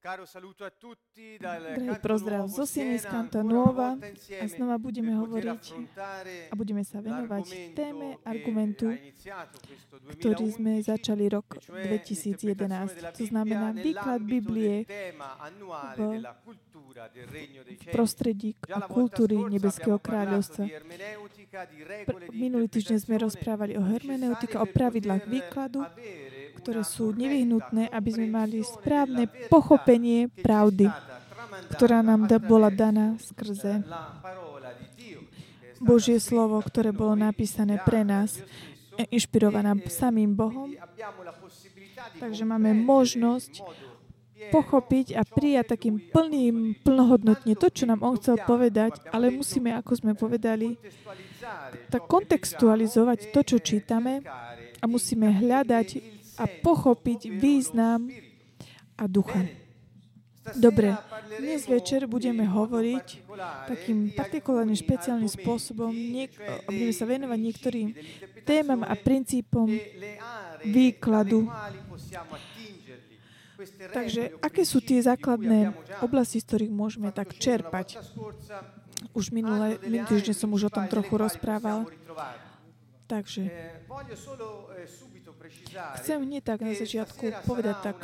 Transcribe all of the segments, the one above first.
Drahý pozdrav zo Sieny z Kanta Nova a znova budeme hovoriť a budeme sa venovať téme argumentu, ktorý sme začali rok 2011. To znamená výklad Biblie v, prostredí a kultúry Nebeského kráľovstva. Minulý týždeň sme rozprávali o hermeneutika, o pravidlách výkladu ktoré sú nevyhnutné, aby sme mali správne pochopenie pravdy, ktorá nám da, bola daná skrze Božie slovo, ktoré bolo napísané pre nás, inšpirovaná samým Bohom. Takže máme možnosť pochopiť a prijať takým plným, plnohodnotne to, čo nám on chcel povedať, ale musíme, ako sme povedali, tak kontextualizovať to, čo čítame a musíme hľadať a pochopiť význam a ducha. Dobre, dnes večer budeme hovoriť takým partikulárnym špeciálnym spôsobom, niek- budeme sa venovať niektorým témam a princípom výkladu. Takže aké sú tie základné oblasti, z ktorých môžeme tak čerpať? Už minulé, minulý týždeň som už o tom trochu rozprával. Takže Chcem hneď tak na začiatku povedať tak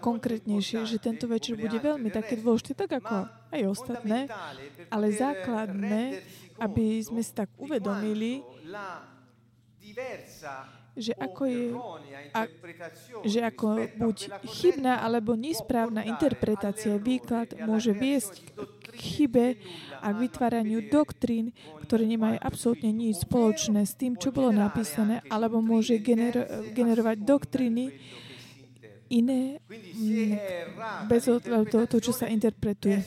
konkrétnejšie, že tento večer bude veľmi také dôležité, tak ako aj ostatné, ale základné, aby sme si tak uvedomili, že ako je, a, že ako buď chybná alebo nesprávna interpretácia, výklad môže viesť k chybe a k vytváraniu doktrín, ktoré nemajú absolútne nič spoločné s tým, čo bolo napísané, alebo môže gener- generovať doktriny iné mm, bez toho, to, čo sa interpretuje.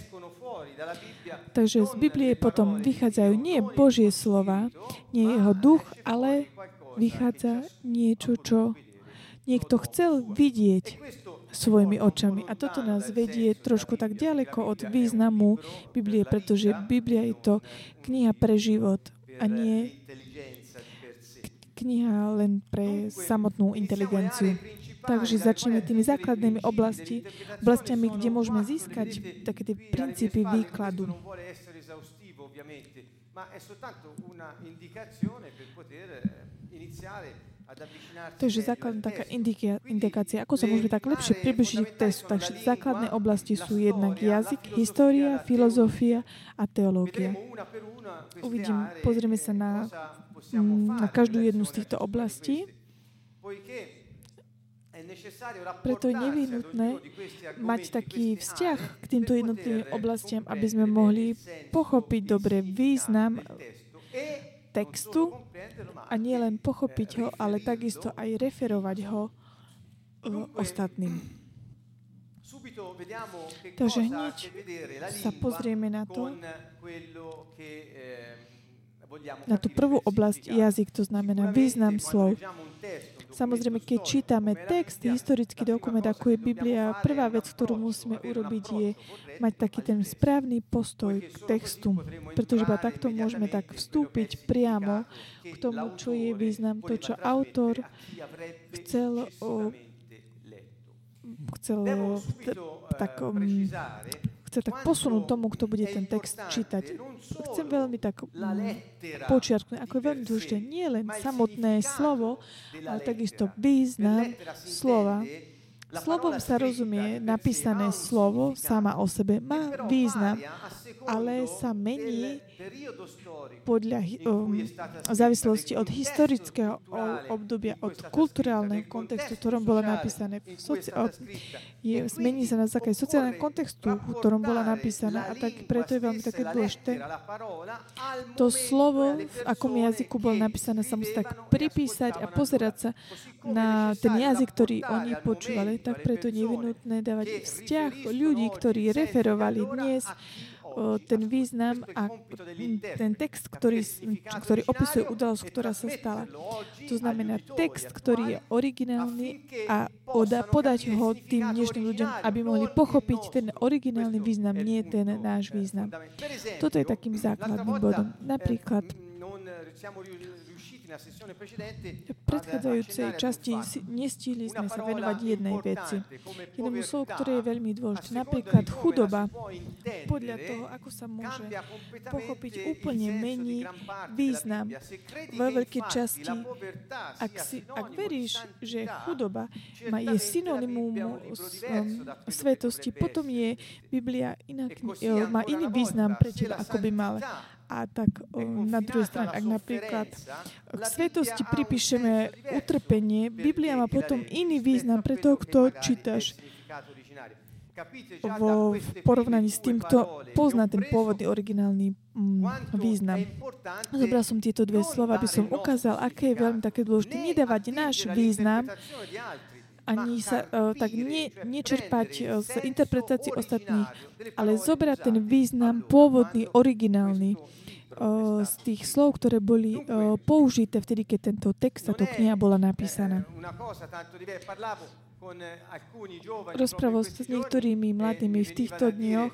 Takže z Biblie potom vychádzajú nie Božie slova, nie jeho duch, ale vychádza niečo, čo niekto chcel vidieť svojimi očami. A toto nás vedie trošku tak ďaleko od významu Biblie, pretože Biblia je to kniha pre život a nie kniha len pre samotnú inteligenciu. Takže začneme tými základnými oblasti, oblastiami, kde môžeme získať také tie princípy výkladu. Ma è soltanto una indicazione per poter iniziare Takže základná taká indikácia, ako sa môžeme tak lepšie približiť k testu. Takže základné oblasti sú jednak jazyk, história, filozofia a teológia. Uvidím, pozrieme sa na, mm, na každú jednu z týchto oblastí. Preto je nevyhnutné mať taký vzťah k týmto jednotlivým oblastiam, aby sme mohli pochopiť dobre význam textu a nie len pochopiť ho, ale takisto aj referovať ho uh, ostatným. Takže hneď sa pozrieme na to, na tú prvú oblasť jazyk, to znamená význam slov. Samozrejme, keď čítame text, historický dokument, ako je Biblia, prvá vec, ktorú musíme urobiť, je mať taký ten správny postoj k textu, pretože iba takto môžeme tak vstúpiť priamo k tomu, čo je význam, to, čo autor chcel, chcel tak um, chce tak posunúť tomu, kto bude ten text čítať. Chcem veľmi tak mm, počiarknúť, ako je veľmi dôležité nie len samotné slovo, ale takisto význam slova. Slovom sa rozumie napísané slovo sama o sebe. Má význam, ale sa mení podľa um, závislosti od historického obdobia, od kulturálneho kontextu, v ktorom bola napísané. Soci- je, zmení sa na základe sociálneho kontextu, v ktorom bola napísaná a tak preto je veľmi také dôležité. To slovo, v akom jazyku bolo napísané, sa musí tak pripísať a pozerať sa na ten jazyk, ktorý oni počúvali. Tak preto je nevinutné dávať vzťah ľudí, ktorí referovali dnes ten význam a ten text, ktorý, ktorý opisuje udalosť, ktorá sa stala. To znamená text, ktorý je originálny a podať ho tým dnešným ľuďom, aby mohli pochopiť ten originálny význam, nie ten náš význam. Toto je takým základným bodom. Napríklad V predchádzajúcej časti nestihli sme sa venovať jednej veci. Jednému slovu, ktoré je veľmi dôležité. Napríklad chudoba. Podľa toho, ako sa môže pochopiť, úplne mení význam. Vo veľkej časti, ak, si, ak veríš, že chudoba má, je synonymum um, svetosti, potom je Biblia inak, má iný význam pre teba, ako by mala. A tak na druhej strane, ak napríklad k svetosti pripíšeme utrpenie, Biblia má potom iný význam pre toho, kto čítaš vo, v porovnaní s tým, kto pozná ten pôvodný originálny mm, význam. Zobral som tieto dve slova, aby som ukázal, aké je veľmi také dôležité. nedávať náš význam ani sa uh, tak ne, nečerpať uh, z interpretácií ostatných, ale zobrať ten význam pôvodný, originálny z tých slov, ktoré boli použité vtedy, keď tento text, táto kniha bola napísaná. Rozprával s niektorými mladými v týchto dňoch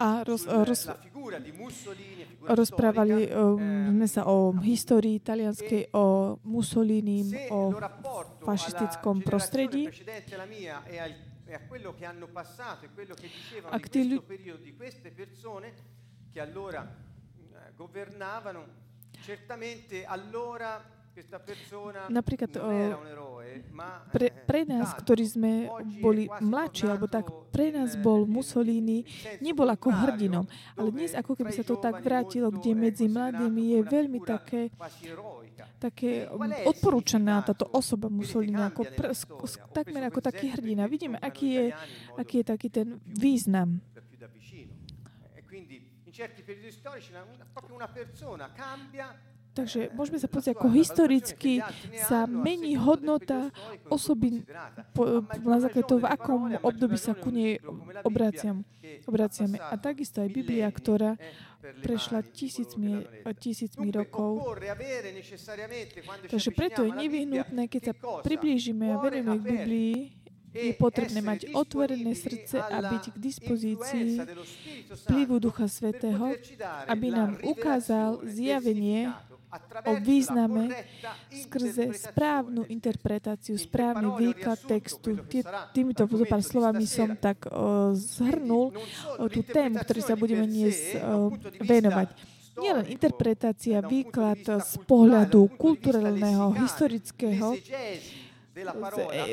a roz, roz, rozprávali sme sa o histórii italianskej, o Mussolini, o fašistickom prostredí. A quello che hanno passato quello che dicevano di questo periodo di queste persone che allora governavano, certamente allora Napríklad pre, pre nás, ktorí sme boli mladší, alebo tak pre nás bol Mussolini, nebol ako hrdinom. Ale dnes, ako keby sa to tak vrátilo, kde medzi mladými je veľmi také, také odporúčaná táto osoba Mussolini, ako pr, takmer ako taký hrdina. Vidíme, aký je, aký je taký ten význam. In certi periodi storici proprio una persona cambia Takže môžeme sa pozrieť, ako historicky sa mení hodnota osoby po, na základe toho, v akom období sa ku nej obraciam, obraciame. A takisto aj Biblia, ktorá prešla tisícmi, tisícmi rokov. Takže preto je nevyhnutné, keď sa priblížime a venujeme k Biblii, je potrebné mať otvorené srdce a byť k dispozícii vplyvu Ducha Svetého, aby nám ukázal zjavenie o význame skrze správnu interpretáciu, správny výklad textu. týmito pár slovami som tak uh, zhrnul uh, tú tému, ktorej sa budeme dnes uh, venovať. Nielen interpretácia, výklad z pohľadu kulturálneho, historického, z,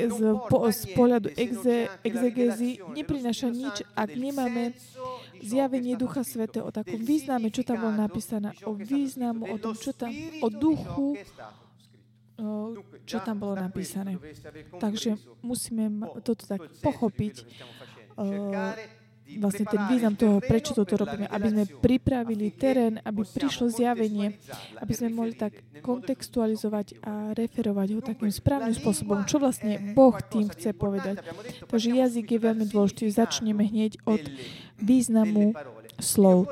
z, po, z pohľadu exe, exegézy neprináša nič, ak nemáme zjavenie Ducha Svetého o takom význame, čo tam bolo napísané, o významu, o tom, čo tam, o duchu, čo tam bolo napísané. Takže musíme toto tak pochopiť vlastne ten význam toho, prečo toto robíme, aby sme pripravili terén, aby prišlo zjavenie, aby sme mohli tak kontextualizovať a referovať ho takým správnym spôsobom, čo vlastne Boh tým chce povedať. Takže jazyk je veľmi dôležitý. Začneme hneď od významu slov.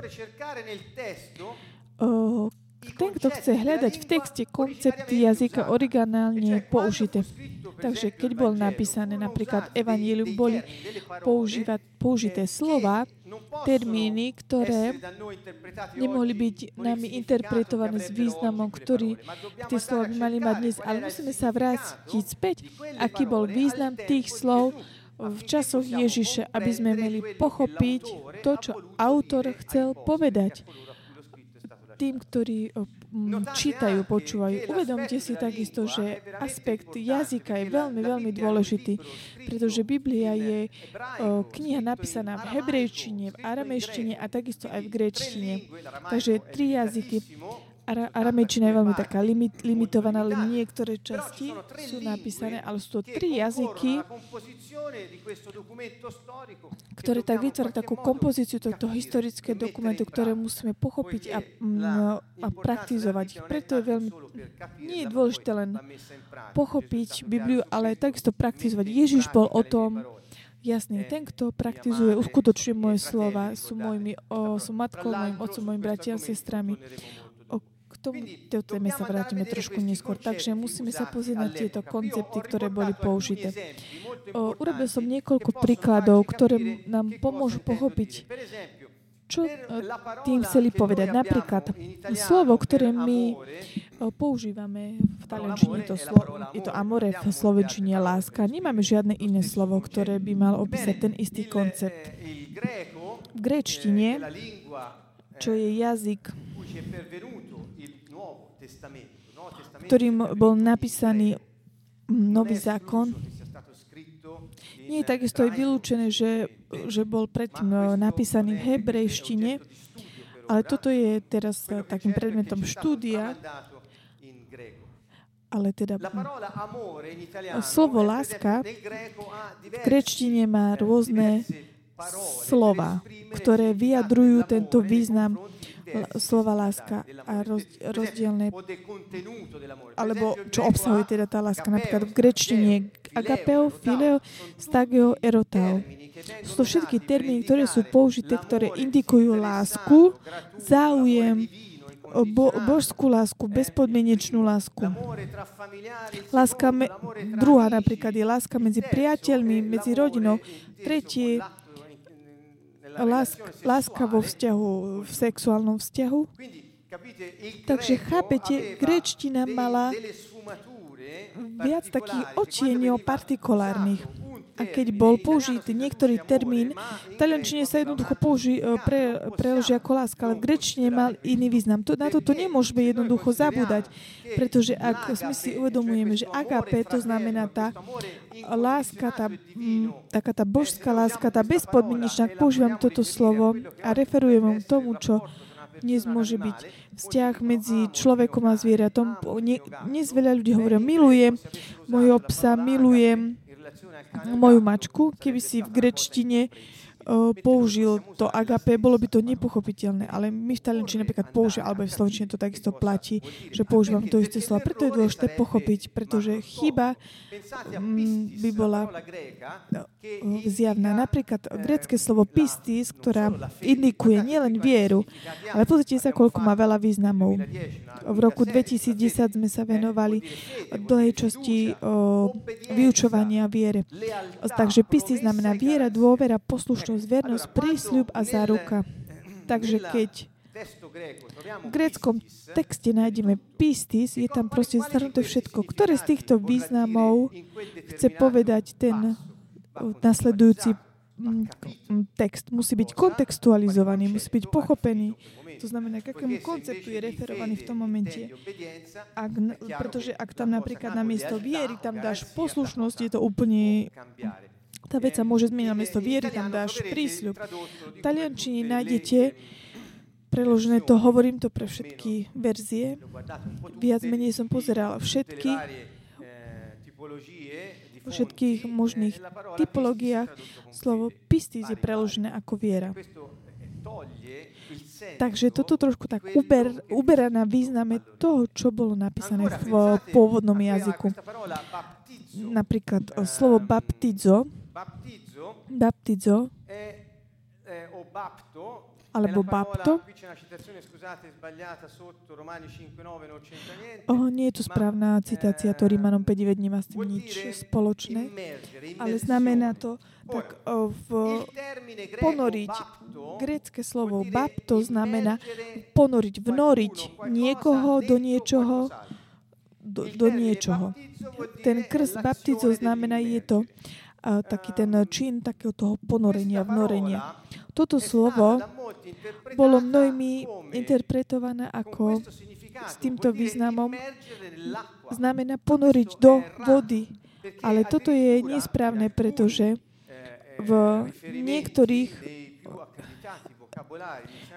Ten, kto chce hľadať v texte koncepty jazyka originálne použité. Takže keď bol napísané napríklad Evangelium, boli používať, použité slova, termíny, ktoré nemohli byť nami interpretované s významom, ktorý tie slova by mali mať dnes. Ale musíme sa vrátiť späť, aký bol význam tých slov, v časoch Ježiša, aby sme mali pochopiť to, čo autor chcel povedať tým, ktorí čítajú, počúvajú. Uvedomte si takisto, že aspekt jazyka je veľmi, veľmi dôležitý, pretože Biblia je kniha napísaná v hebrejčine, v aramejštine a takisto aj v gréčtine. Takže tri jazyky Ara, aramejčina je veľmi taká limit, limitovaná, len niektoré časti sú napísané, ale sú to tri jazyky, ktoré tak vytvárajú takú kompozíciu tohto historického dokumentu, ktoré musíme pochopiť a, mm, a praktizovať. Preto je veľmi, nie je dôležité len pochopiť Bibliu, ale takisto praktizovať. Ježiš bol o tom, Jasný, ten, kto praktizuje, uskutočuje moje slova, sú, mojimi, o, sú matkou, mojim otcom, mojim bratia a sestrami tomu téme sa vrátime trošku neskôr. Takže musíme sa pozrieť na tieto koncepty, ktoré boli použité. O, urobil som niekoľko príkladov, ktoré nám pomôžu pochopiť, čo tým chceli povedať? Napríklad slovo, ktoré my používame v taliančine, to slovo, je to amore, v slovenčine láska. Nemáme žiadne iné slovo, ktoré by mal opísať ten istý koncept. V gréčtine, čo je jazyk, ktorým bol napísaný nový zákon, nie je takisto aj vylúčené, že, že bol predtým eh, napísaný v hebrejštine, ale toto je teraz eh, takým predmetom štúdia. Ale teda slovo láska v grečtine má rôzne slova, ktoré vyjadrujú tento význam slova láska a rozdielne, alebo čo obsahuje teda tá láska. Napríklad v grečtine agapeo, fileo, stagio, erotao. Sú to všetky termíny, ktoré sú použité, ktoré indikujú lásku, záujem, bo, božskú lásku, bezpodmienečnú lásku. Láska me, druhá napríklad je láska medzi priateľmi, medzi rodinou. Tretie láska, láska vo vzťahu, v sexuálnom vzťahu. Takže chápete, grečtina mala viac takých očienio partikulárnych. A keď bol použitý niektorý termín, v taliančine sa jednoducho použi, e, pre, preloží ako láska, ale v grečtine mal iný význam. To, na toto nemôžeme jednoducho zabúdať, pretože ak my si uvedomujeme, že agape, to znamená tá láska, tá, m, taká tá božská láska, tá bezpodmienečná, používam toto slovo a referujem tomu, čo dnes môže byť vzťah medzi človekom a zvieratom. Dnes veľa ľudí hovoria, milujem mojho psa, milujem moju mačku. Keby si v grečtine použil to agape, bolo by to nepochopiteľné, ale my v taliančine napríklad používame, alebo v slovenčine to takisto platí, že používam to isté slovo. Preto je dôležité pochopiť, pretože chyba mm, by bola zjavná. Napríklad grecké slovo pistis, ktorá indikuje nielen vieru, ale pozrite sa, koľko má veľa významov. V roku 2010 sme sa venovali dlhej časti o, vyučovania viere. Takže pistis znamená viera, dôvera, poslušnosť, vernosť, prísľub a záruka. Takže keď v gréckom texte nájdeme pistis, je tam proste zhrnuté všetko. Ktoré z týchto významov chce povedať ten nasledujúci text? Musí byť kontextualizovaný, musí byť pochopený. To znamená, k akému konceptu je referovaný v tom momente. Ak, pretože ak tam napríklad na miesto viery tam dáš poslušnosť, je to úplne tá vec sa môže zmeniť na miesto viery, tam dáš prísľub. V taliančine nájdete preložené to, hovorím to pre všetky verzie. Viac menej som pozeral všetky vo všetkých možných typológiách slovo pistis je preložené ako viera. Takže toto trošku tak uber, uberá na význame toho, čo bolo napísané v pôvodnom jazyku. Napríklad slovo baptizo Baptizo alebo bapto. Oh, nie je tu správna citácia, to Rímanom 5.9 nemá s tým nič spoločné, ale znamená to tak v, ponoriť. Grécké slovo bapto znamená ponoriť, vnoriť niekoho do niečoho, do, do niečoho. Ten krst baptizo znamená, je to taký ten čin takého toho ponorenia, vnorenia. Toto slovo bolo mnohými interpretované ako s týmto významom znamená ponoriť do vody. Ale toto je nesprávne, pretože v niektorých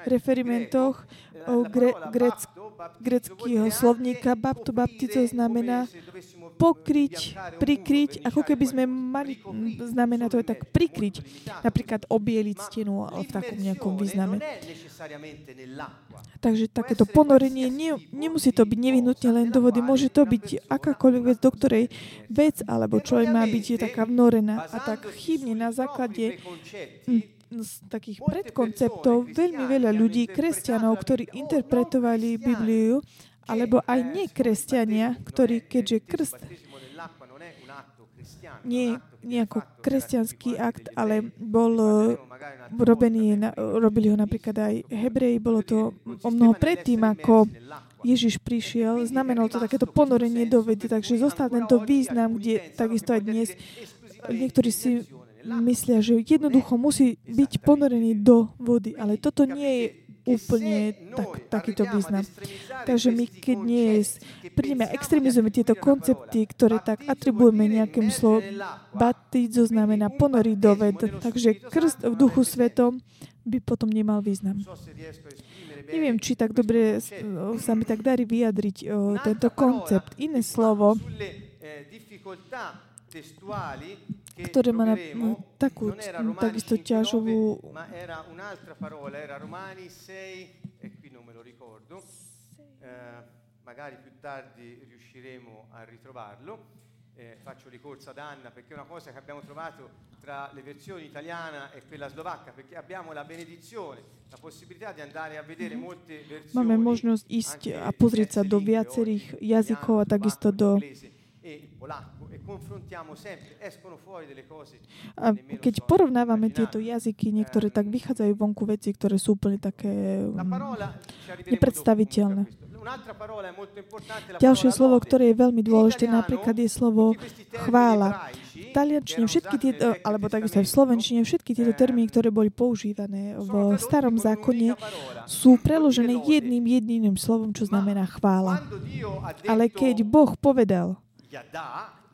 referimentoch gre, grec, greckého slovníka bapto baptizo znamená pokryť, prikryť, ako keby sme mali, znamená to je tak prikryť, napríklad obieliť stenu v takom nejakom význame. Takže takéto ponorenie nie, nemusí to byť nevyhnutne len do vody, môže to byť akákoľvek vec, do ktorej vec alebo človek má byť je taká vnorená a tak chybne na základe z takých predkonceptov veľmi veľa ľudí, kresťanov, ktorí interpretovali Bibliu, alebo aj nekresťania, ktorí, keďže krst nie, nie ako kresťanský akt, ale bol robený, robili ho napríklad aj Hebreji, bolo to o mnoho predtým, ako Ježiš prišiel, znamenalo to takéto ponorenie do vedy, takže zostal tento význam, kde takisto aj dnes niektorí si myslia, že jednoducho musí byť ponorený do vody, ale toto nie je úplne tak, takýto význam. Takže my, keď nie prídeme a extrémizujeme tieto koncepty, ktoré tak atribujeme nejakým slovom, batizo znamená ponoriť do ved. Takže krst v duchu svetom by potom nemal význam. Neviem, či tak dobre sa mi tak darí vyjadriť tento koncept. Iné slovo, ktoré má na, takú takisto ťažovú magari più tardi riusciremo a ritrovarlo. Eh, faccio ricorso ad Anna perché è una cosa che abbiamo trovato tra le versioni italiana e quella slovacca perché abbiamo la benedizione, la possibilità di andare a vedere mhm. molte versioni. Máme možnosť ísť a pozrieť sa do viacerých jazykov a takisto do e a keď porovnávame tieto jazyky, niektoré tak vychádzajú vonku veci, ktoré sú úplne také nepredstaviteľné. Ďalšie slovo, ktoré je veľmi dôležité, napríklad je slovo chvála. V taliančine všetky tieto, alebo takisto aj v slovenčine, všetky tieto termíny, ktoré boli používané v starom zákone, sú preložené jedným jediným slovom, čo znamená chvála. Ale keď Boh povedal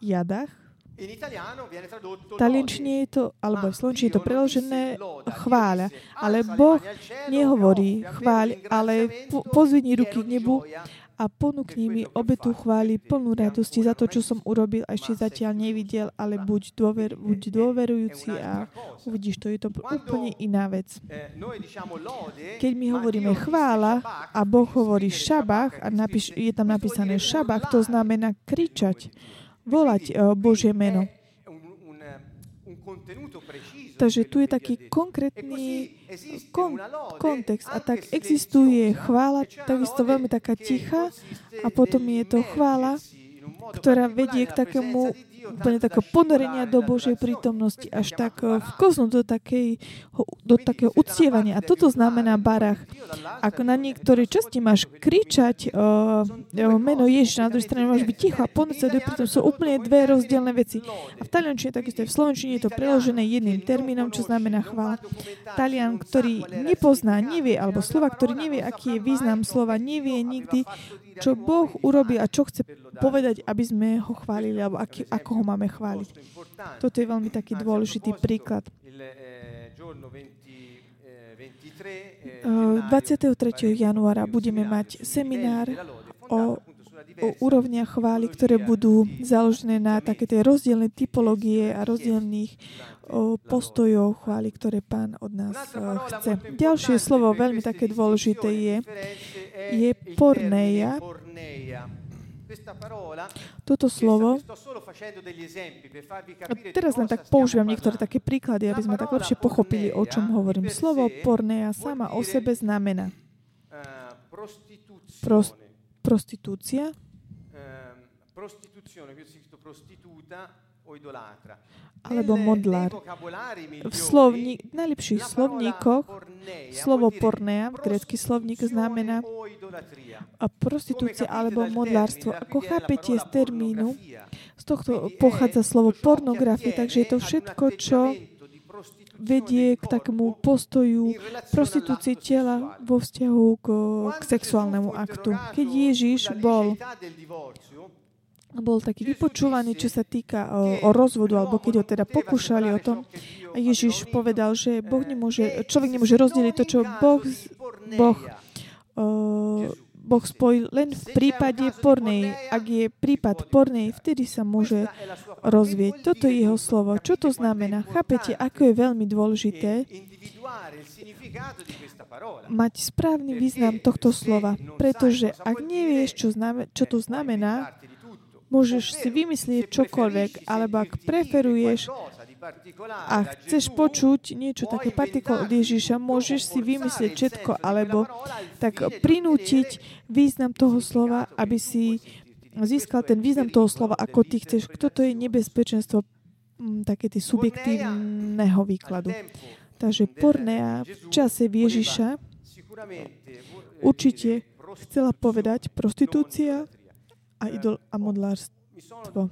jadach, v taliančine je to, alebo v slovenčine je to preložené chváľa. Ale Boh nehovorí chváľ, ale po, pozvini ruky k nebu a ponúkni mi obetu chváli plnú radosti za to, čo som urobil a ešte zatiaľ nevidel, ale buď, dôver, buď dôverujúci a uvidíš to, je to úplne iná vec. Keď my hovoríme chvála a Boh hovorí šabach a napíš, je tam napísané šabach, to znamená kričať volať eh, Božie meno. Takže tu je taký konkrétny kon, kontext a tak existuje chvála, takisto veľmi taká tichá a potom je to chvála, ktorá vedie k takému úplne takého ponorenia do Božej prítomnosti, až tak eh, vkoznúť do, takej, do takého uctievania. A toto znamená barach. Ak na niektorej časti máš kričať uh, meno Ježiša, na druhej strane máš byť ticho a ponúť sa do prítom, sú úplne dve rozdielne veci. A v taliančine, takisto aj v slovenčine je to preložené jedným termínom, čo znamená chvála. Talian, ktorý nepozná, nevie, alebo slova, ktorý nevie, aký je význam slova, nevie nikdy, čo Boh urobí a čo chce povedať, aby sme ho chválili, alebo aký, ako ho máme chváliť. Toto je veľmi taký dôležitý príklad. 23. januára budeme mať seminár o, o úrovniach chvály, ktoré budú založené na také tie rozdielne typológie a rozdielných postojov chvály, ktoré Pán od nás chce. Ďalšie slovo, veľmi také dôležité je, je porneia. Toto slovo, teraz len tak používam niektoré také príklady, aby sme tak lepšie pochopili, o čom hovorím. Slovo pornea sama o sebe znamená. prost, prostitúcia, alebo modlár. V slovní, najlepších slovníkoch slovo pornea, grecký slovník, znamená a prostitúcia alebo modlárstvo. Ako chápete z termínu, z tohto pochádza slovo pornografie, takže je to všetko, čo vedie k takému postoju prostitúcie tela vo vzťahu k, k sexuálnemu aktu. Keď Ježiš bol bol taký vypočúvaný, čo sa týka o, o rozvodu, alebo keď ho teda pokúšali o tom. A Ježiš povedal, že boh nemôže, človek nemôže rozdeliť to, čo Boh, boh, o, boh spojil len v prípade pornej. Ak je prípad pornej, vtedy sa môže rozvieť. Toto je jeho slovo. Čo to znamená? Chápete, ako je veľmi dôležité mať správny význam tohto slova. Pretože ak nevieš, čo, znamen- čo to znamená, Môžeš si vymyslieť čokoľvek, alebo ak preferuješ a chceš počuť niečo také partikulárne od Ježiša, môžeš si vymyslieť všetko, alebo tak prinútiť význam toho slova, aby si získal ten význam toho slova, ako ty chceš. Kto to je nebezpečenstvo mm, také ty subjektívneho výkladu. Takže Pornea v čase Ježiša určite chcela povedať prostitúcia a idol a modlárstvo.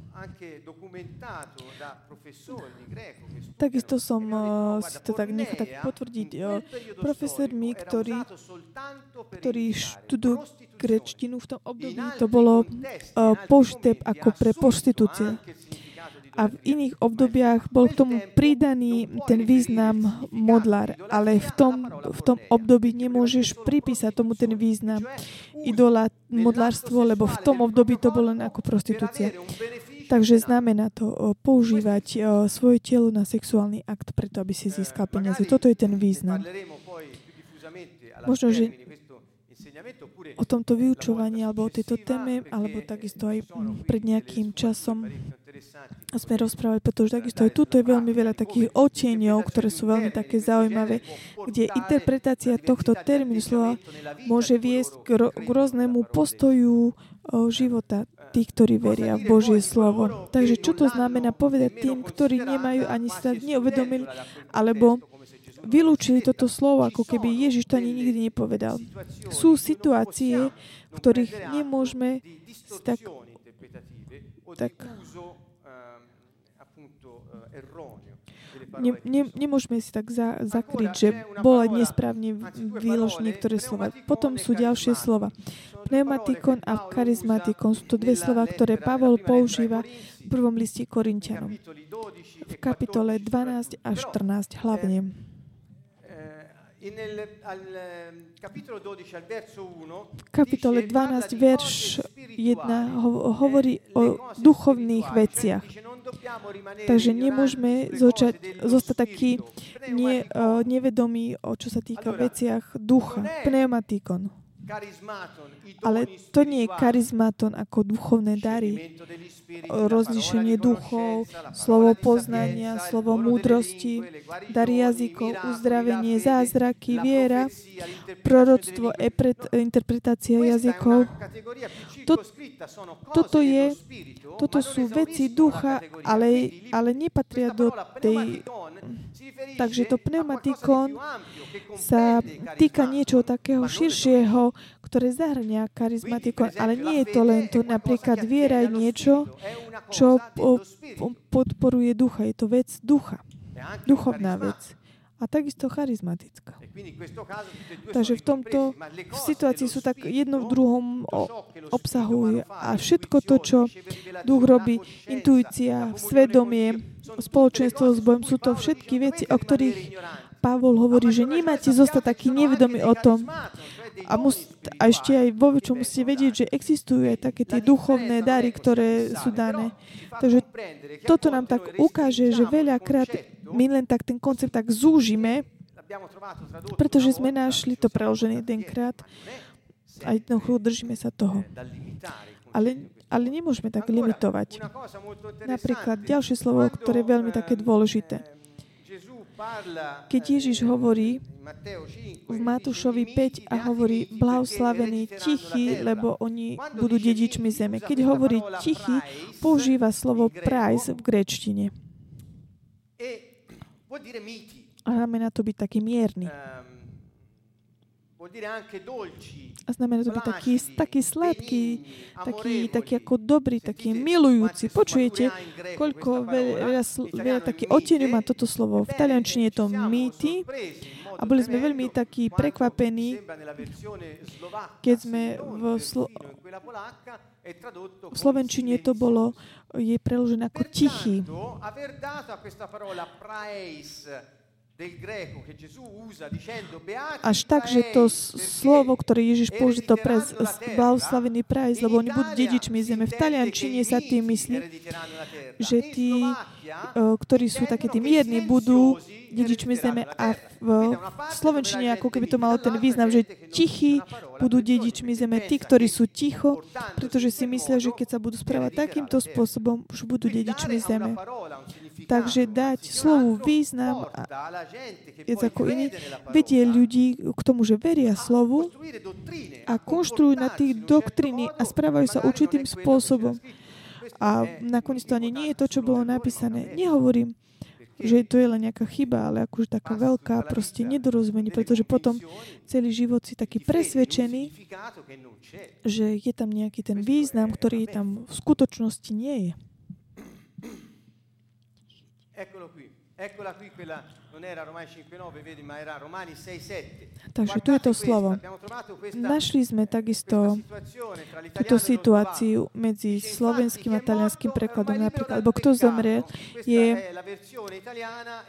Takisto som uh, si to tak nechal tak potvrdiť profesormi, ktorí, ktorí študujú grečtinu v tom období, to bolo uh, použité ako pre prostitúcie a v iných obdobiach bol k tomu pridaný ten význam modlár, ale v tom, v tom období nemôžeš pripísať tomu ten význam idola modlárstvo, lebo v tom období to bolo len ako prostitúcia. Takže znamená to používať svoje telo na sexuálny akt preto, aby si získal peniaze. Toto je ten význam. Možno, že o tomto vyučovaní alebo o tejto téme, alebo takisto aj pred nejakým časom sme rozprávali, pretože takisto aj tuto je veľmi veľa takých oteňov, ktoré sú veľmi také zaujímavé, kde interpretácia tohto termínu slova môže viesť k, rôznemu postoju života tých, ktorí veria v Božie slovo. Takže čo to znamená povedať tým, ktorí nemajú ani sa neuvedomili, alebo vylúčili toto slovo, ako keby Ježiš to ani nikdy nepovedal. Sú situácie, v ktorých nemôžeme tak, tak ne, ne, nemôžeme si tak za, zakryť, že bolo nesprávne vyložené niektoré slova. Potom sú ďalšie slova. Pneumatikon a charizmatikon sú to dve slova, ktoré Pavol používa v prvom liste Korintianom. V kapitole 12 a 14 hlavne. V kapitole 12, verš 1 hovorí o duchovných veciach. Takže nemôžeme zočať, zostať taký ne, nevedomí, o čo sa týka veciach ducha, pneumatikon. Ale to nie je charizmaton ako duchovné dary, rozlišenie duchov, slovo poznania, slovo múdrosti, dary jazykov, uzdravenie, zázraky, viera, proroctvo, interpretácia jazykov. toto je, toto sú veci ducha, ale, ale nepatria do tej... Takže to pneumatikon sa týka niečoho takého širšieho, ktoré zahrňa charizmatikon, ale nie je to len to, napríklad viera je niečo, čo podporuje ducha. Je to vec ducha. Duchovná vec. A takisto charizmatická. Takže v tomto v situácii sú tak jedno v druhom obsahujú. A všetko to, čo duch robí, intuícia, svedomie, spoločenstvo s Bohom, sú to všetky veci, o ktorých Pavol hovorí, že nemáte zostať taký nevedomý o tom, a, mus, a ešte aj vo čo musíte vedieť, že existujú aj také tie duchovné dary, ktoré sú dané. Takže toto nám tak ukáže, že veľakrát my len tak ten koncept tak zúžime, pretože sme našli to preložené jedenkrát a jednoducho držíme sa toho. Ale, ale nemôžeme tak limitovať. Napríklad ďalšie slovo, ktoré je veľmi také dôležité. Keď Ježiš hovorí v Matúšovi 5 a hovorí blahoslavení tichí, lebo oni budú dedičmi zeme. Keď hovorí tichý, používa slovo price v gréčtine. A znamená to byť taký mierny. A znamená to byť taký, taký sladký, taký, taký ako dobrý, taký milujúci. Počujete, koľko veľa, veľa taký oteňu má toto slovo. V taliančine je to mýty a boli sme veľmi takí prekvapení, keď sme v, slo- v Slovenčine to bolo, je preložené ako tichý. Až tak, že to slovo, ktoré Ježiš použil, to pre blahoslavený prajs, lebo oni budú dedičmi zeme. V taliančine sa tým myslí, že tí, ktorí sú takí tí mierni, budú dedičmi zeme a v slovenčine ako keby to malo ten význam, že tichí budú dedičmi zeme, tí, ktorí sú ticho, pretože si myslia, že keď sa budú správať takýmto spôsobom, už budú dedičmi zeme. Takže dať slovu význam a viac ako iný, vedie ľudí k tomu, že veria slovu a konštruujú na tých doktriny a správajú sa určitým spôsobom. A nakoniec to ani nie je to, čo bolo napísané. Nehovorím, že to je len nejaká chyba, ale akože taká veľká proste nedorozumenie, pretože potom celý život si taký presvedčený, že je tam nejaký ten význam, ktorý tam v skutočnosti nie je. Eccola qui quella non era Romani 5.9, vedi, ma era Romani 6.7. Takže tu je to slovo. Našli sme takisto túto situáciu medzi slovenským a talianským prekladom. Napríklad, lebo kto zomrel, je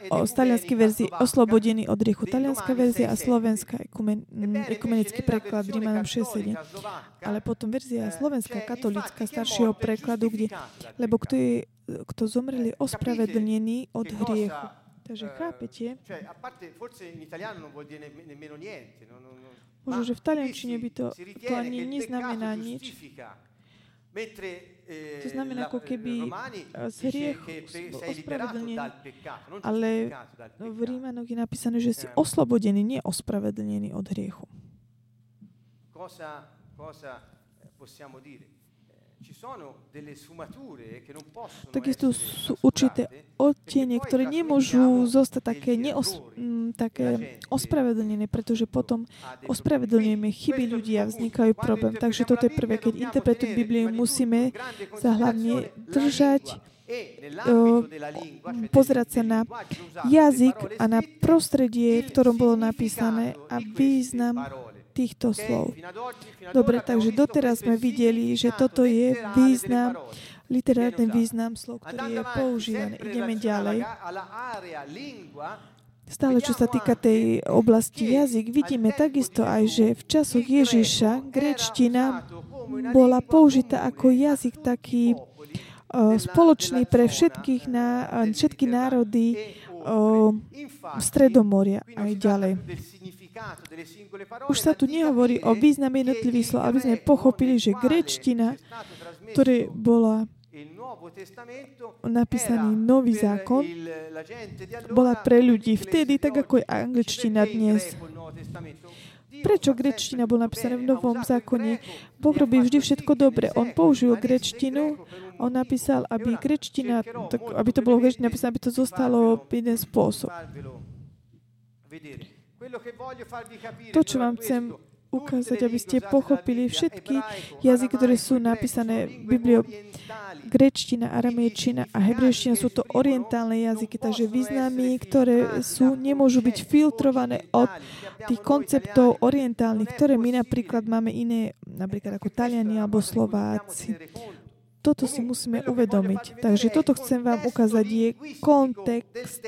o talianskej verzii oslobodený od riechu. Talianská verzia a slovenská ekumen, ekumenický preklad Rímanom 6.7. Ale potom verzia slovenská, katolická, staršieho prekladu, kde, lebo kto je kto zomreli ospravedlnení od hriechu. Takže chápete? Možno, že v taliančine by to, to ani neznamená nič. To znamená, ako keby z hriechu ospravedlnený. Ale v Rímanoch je napísané, že si oslobodený, nie ospravedlnený od hriechu. Cosa, cosa possiamo dire? Takisto sú určité odtiene, ktoré nemôžu zostať také, neos, také ospravedlnené, pretože potom ospravedlňujeme chyby ľudí a vznikajú problém. Takže toto je prvé, keď interpretujeme Bibliu, musíme sa hlavne držať pozerať sa na jazyk a na prostredie, v ktorom bolo napísané a význam týchto slov. Dobre, takže doteraz sme videli, že toto je význam, literárny význam slov, ktorý je používaný. Ideme ďalej. Stále, čo sa týka tej oblasti jazyk, vidíme takisto aj, že v časoch Ježiša gréčtina bola použitá ako jazyk taký uh, spoločný pre všetkých na, všetky národy uh, Stredomoria aj ďalej. Už sa tu nehovorí o význame jednotlivých slov, aby sme pochopili, že grečtina, ktorá bola napísaný nový zákon, bola pre ľudí vtedy, tak ako je angličtina dnes. Prečo grečtina bola napísaná v Novom zákone? Boh robí vždy všetko dobre. On použil grečtinu, on napísal, aby grečtina, tak, aby to bolo grečtina napísané, aby to zostalo jeden spôsob. To, čo vám chcem ukázať, aby ste pochopili všetky jazyky, ktoré sú napísané v Bibliu. Grečtina, aramejčina a hebrejština sú to orientálne jazyky, takže významy, ktoré sú, nemôžu byť filtrované od tých konceptov orientálnych, ktoré my napríklad máme iné, napríklad ako Taliani alebo Slováci. Toto si musíme uvedomiť. Takže toto chcem vám ukázať, je kontext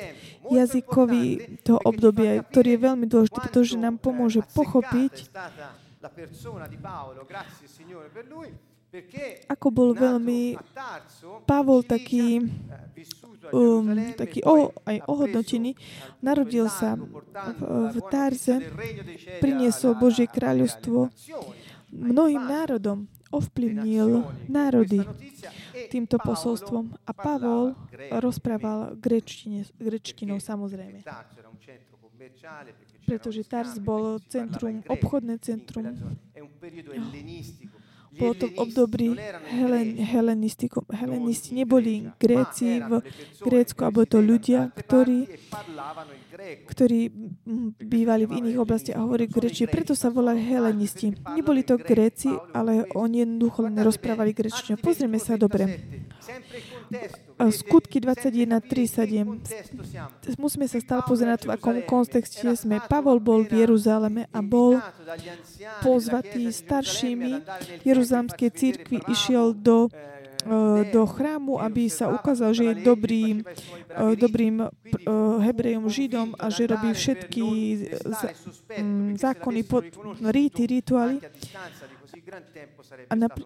jazykový toho obdobia, ktorý je veľmi dôležitý, pretože nám pomôže pochopiť, ako bol veľmi Pavol taký, um, taký o, aj ohodnotený, narodil sa v, v Tarze, priniesol Božie kráľovstvo mnohým národom ovplyvnil národy týmto posolstvom. A Pavol rozprával grečtine, grečtinou samozrejme. Pretože Tars bol centrum, obchodné centrum. Bolo to v období helen, helenisti neboli Gréci v Grécku, alebo to ľudia, ktorí ktorí bývali v iných oblastiach a hovorili grečine. Preto sa volali helenisti. Neboli to Gréci, ale oni jednoducho len rozprávali grečtinu. Pozrieme sa dobre. Skutky 21.37. Musíme sa stále pozrieť na to, v akom kontexte sme. Pavol bol v Jeruzaleme a bol pozvatý staršími Jeruzalemskej církvy, išiel do Eh, do chrámu, aby sa ukázal, že je dobrým, eh, dobrým eh, hebrejom, židom a že robí všetky mm, zákony, pod, ríty, rituály. A napr-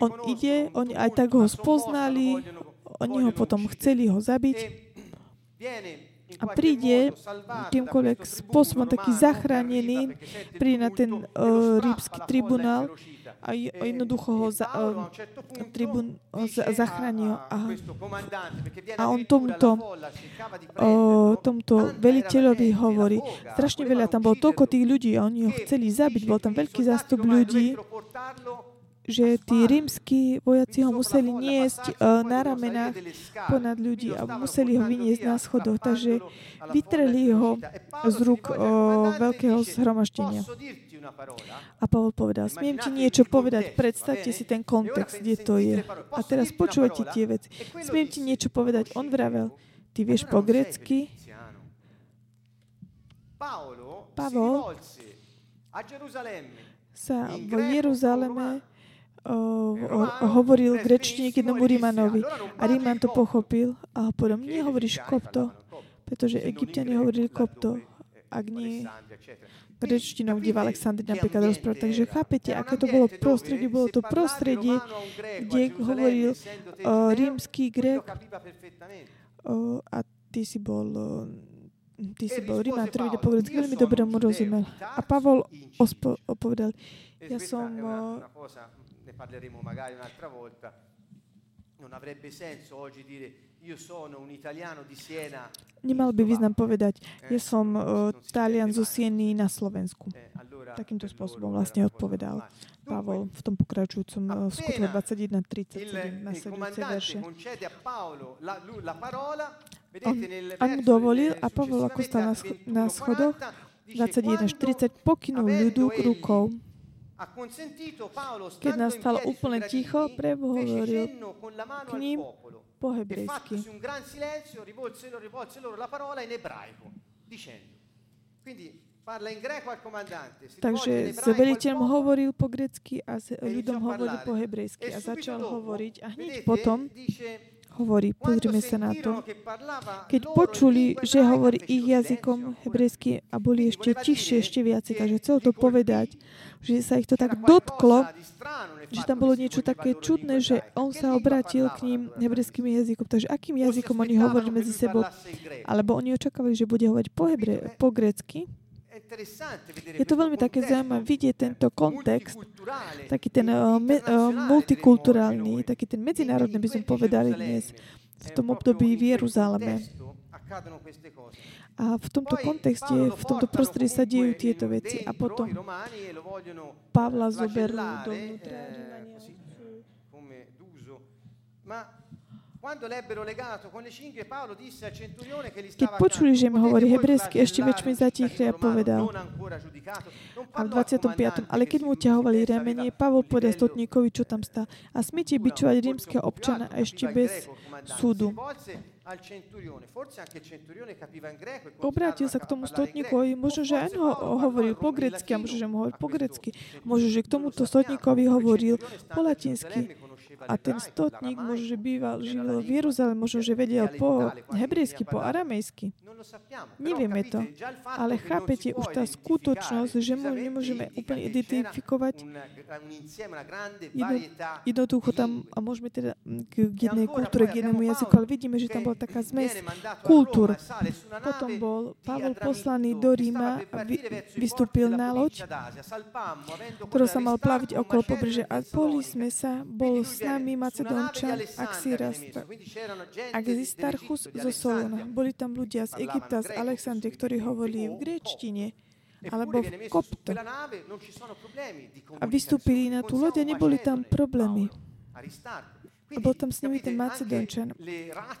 on ide, oni aj tak ho spoznali, oni ho potom chceli ho zabiť. A príde týmkoľvek spôsobom taký zachránený, príde na ten uh, rímsky tribunál a jednoducho ho za, uh, tribun uh, zachránil. A, a on tomuto, uh, tomuto veliteľovi hovorí, strašne veľa, tam bolo toľko tých ľudí a oni ho chceli zabiť, bol tam veľký zástup ľudí že tí rímsky vojaci ho museli niesť uh, na ramenách ponad ľudí a museli ho vyniesť na schodoch. Takže vytreli ho z rúk veľkého zhromaždenia. A Pavol povedal, smiem ti niečo povedať, predstavte si ten kontext, kde to je. A teraz počúvajte tie veci. Smiem ti niečo povedať. On vravel, ty vieš po grecky? Pavol sa v Jeruzaleme hovoril grečtine jednomu Rímanovi. A Ríman to pochopil a povedal, mne hovoríš kopto, pretože Egyptiani hovorili kopto, ak nie grečtinou, kde v Aleksandri napríklad rozprával. Takže chápete, aké to bolo prostredie? Bolo to prostredie, kde hovoril uh, rímsky grek uh, a ty si bol uh, ty si bol Ríman, ktorý povedať, veľmi dobre mu rozumel. A Pavol ospo- povedal, ja som uh, parleremo magari un'altra volta, non avrebbe senso oggi dire io sono un italiano di Siena. Nemal by význam povedať, ja eh, som uh, Talian zo Sieny na Slovensku. Eh, Takýmto spôsobom vlastne odpovedal Pavol v tom pokračujúcom uh, skutku 21, 37 na nasledujúce verše. On, on mu dovolil a Pavol, ako stal na, na schodoch, 21, 40, pokynul ľudu rukou keď nastalo úplne ticho, prehovoril k ním po hebrejsky. Takže s veliteľom hovoril po grecky a s ľuďom hovoril po hebrejsky a začal hovoriť a hneď potom hovorí, pozrime sa na to. Keď počuli, že hovorí ich jazykom hebrejsky a boli ešte tiššie, ešte viacej, takže chcel to povedať, že sa ich to tak dotklo, že tam bolo niečo také čudné, že on sa obratil k ním hebrejským jazykom. Takže akým jazykom oni hovorili medzi sebou? Alebo oni očakávali, že bude hovoriť po, hebre, po grecky, je to veľmi také zaujímavé vidieť tento kontext, taký ten uh, me, uh, multikulturálny, taký ten medzinárodný, by sme povedali dnes, v tom období v Jeruzaleme. A v tomto kontexte, v tomto prostredí sa dejú tieto veci. A potom Pavla zoberú dovnútra keď počuli, že im hovorí hebrejsky, ešte väčšmi zatichli a povedal. A v 25. Ale keď mu ťahovali remenie, Pavol povedal stotníkovi, čo tam stá. A smiete byčovať rímskeho občana ešte bez súdu. Obrátil sa k tomu stotníkovi, možno, že aj ho hovoril po grecky, a možno, že mu hovoril po grecky. Možno, že k tomuto stotníkovi hovoril po latinsky. A ten stotník možno, že býval, žil v Jeruzalém, možno, že vedel po hebrejsky, po aramejsky. Nevieme to. Ale chápete už tá skutočnosť, že mu nemôžeme úplne identifikovať jedno, jednoducho tam, a môžeme teda k jednej kultúre, k jednému jazyku, ale vidíme, že tam bola taká zmes kultúr. Potom bol Pavol poslaný do Ríma vy, vystúpil na loď, ktorá sa mal plaviť okolo pobreže a boli sme sa, bol s nami Macedónčan Axiras, Axistarchus zo Solona. Boli tam ľudia z Egypta, z Alexandrie, ktorí hovorili v gréčtine alebo v kopto. A vystúpili na tú loď a neboli tam problémy. A bol tam s nimi ten Macedončan,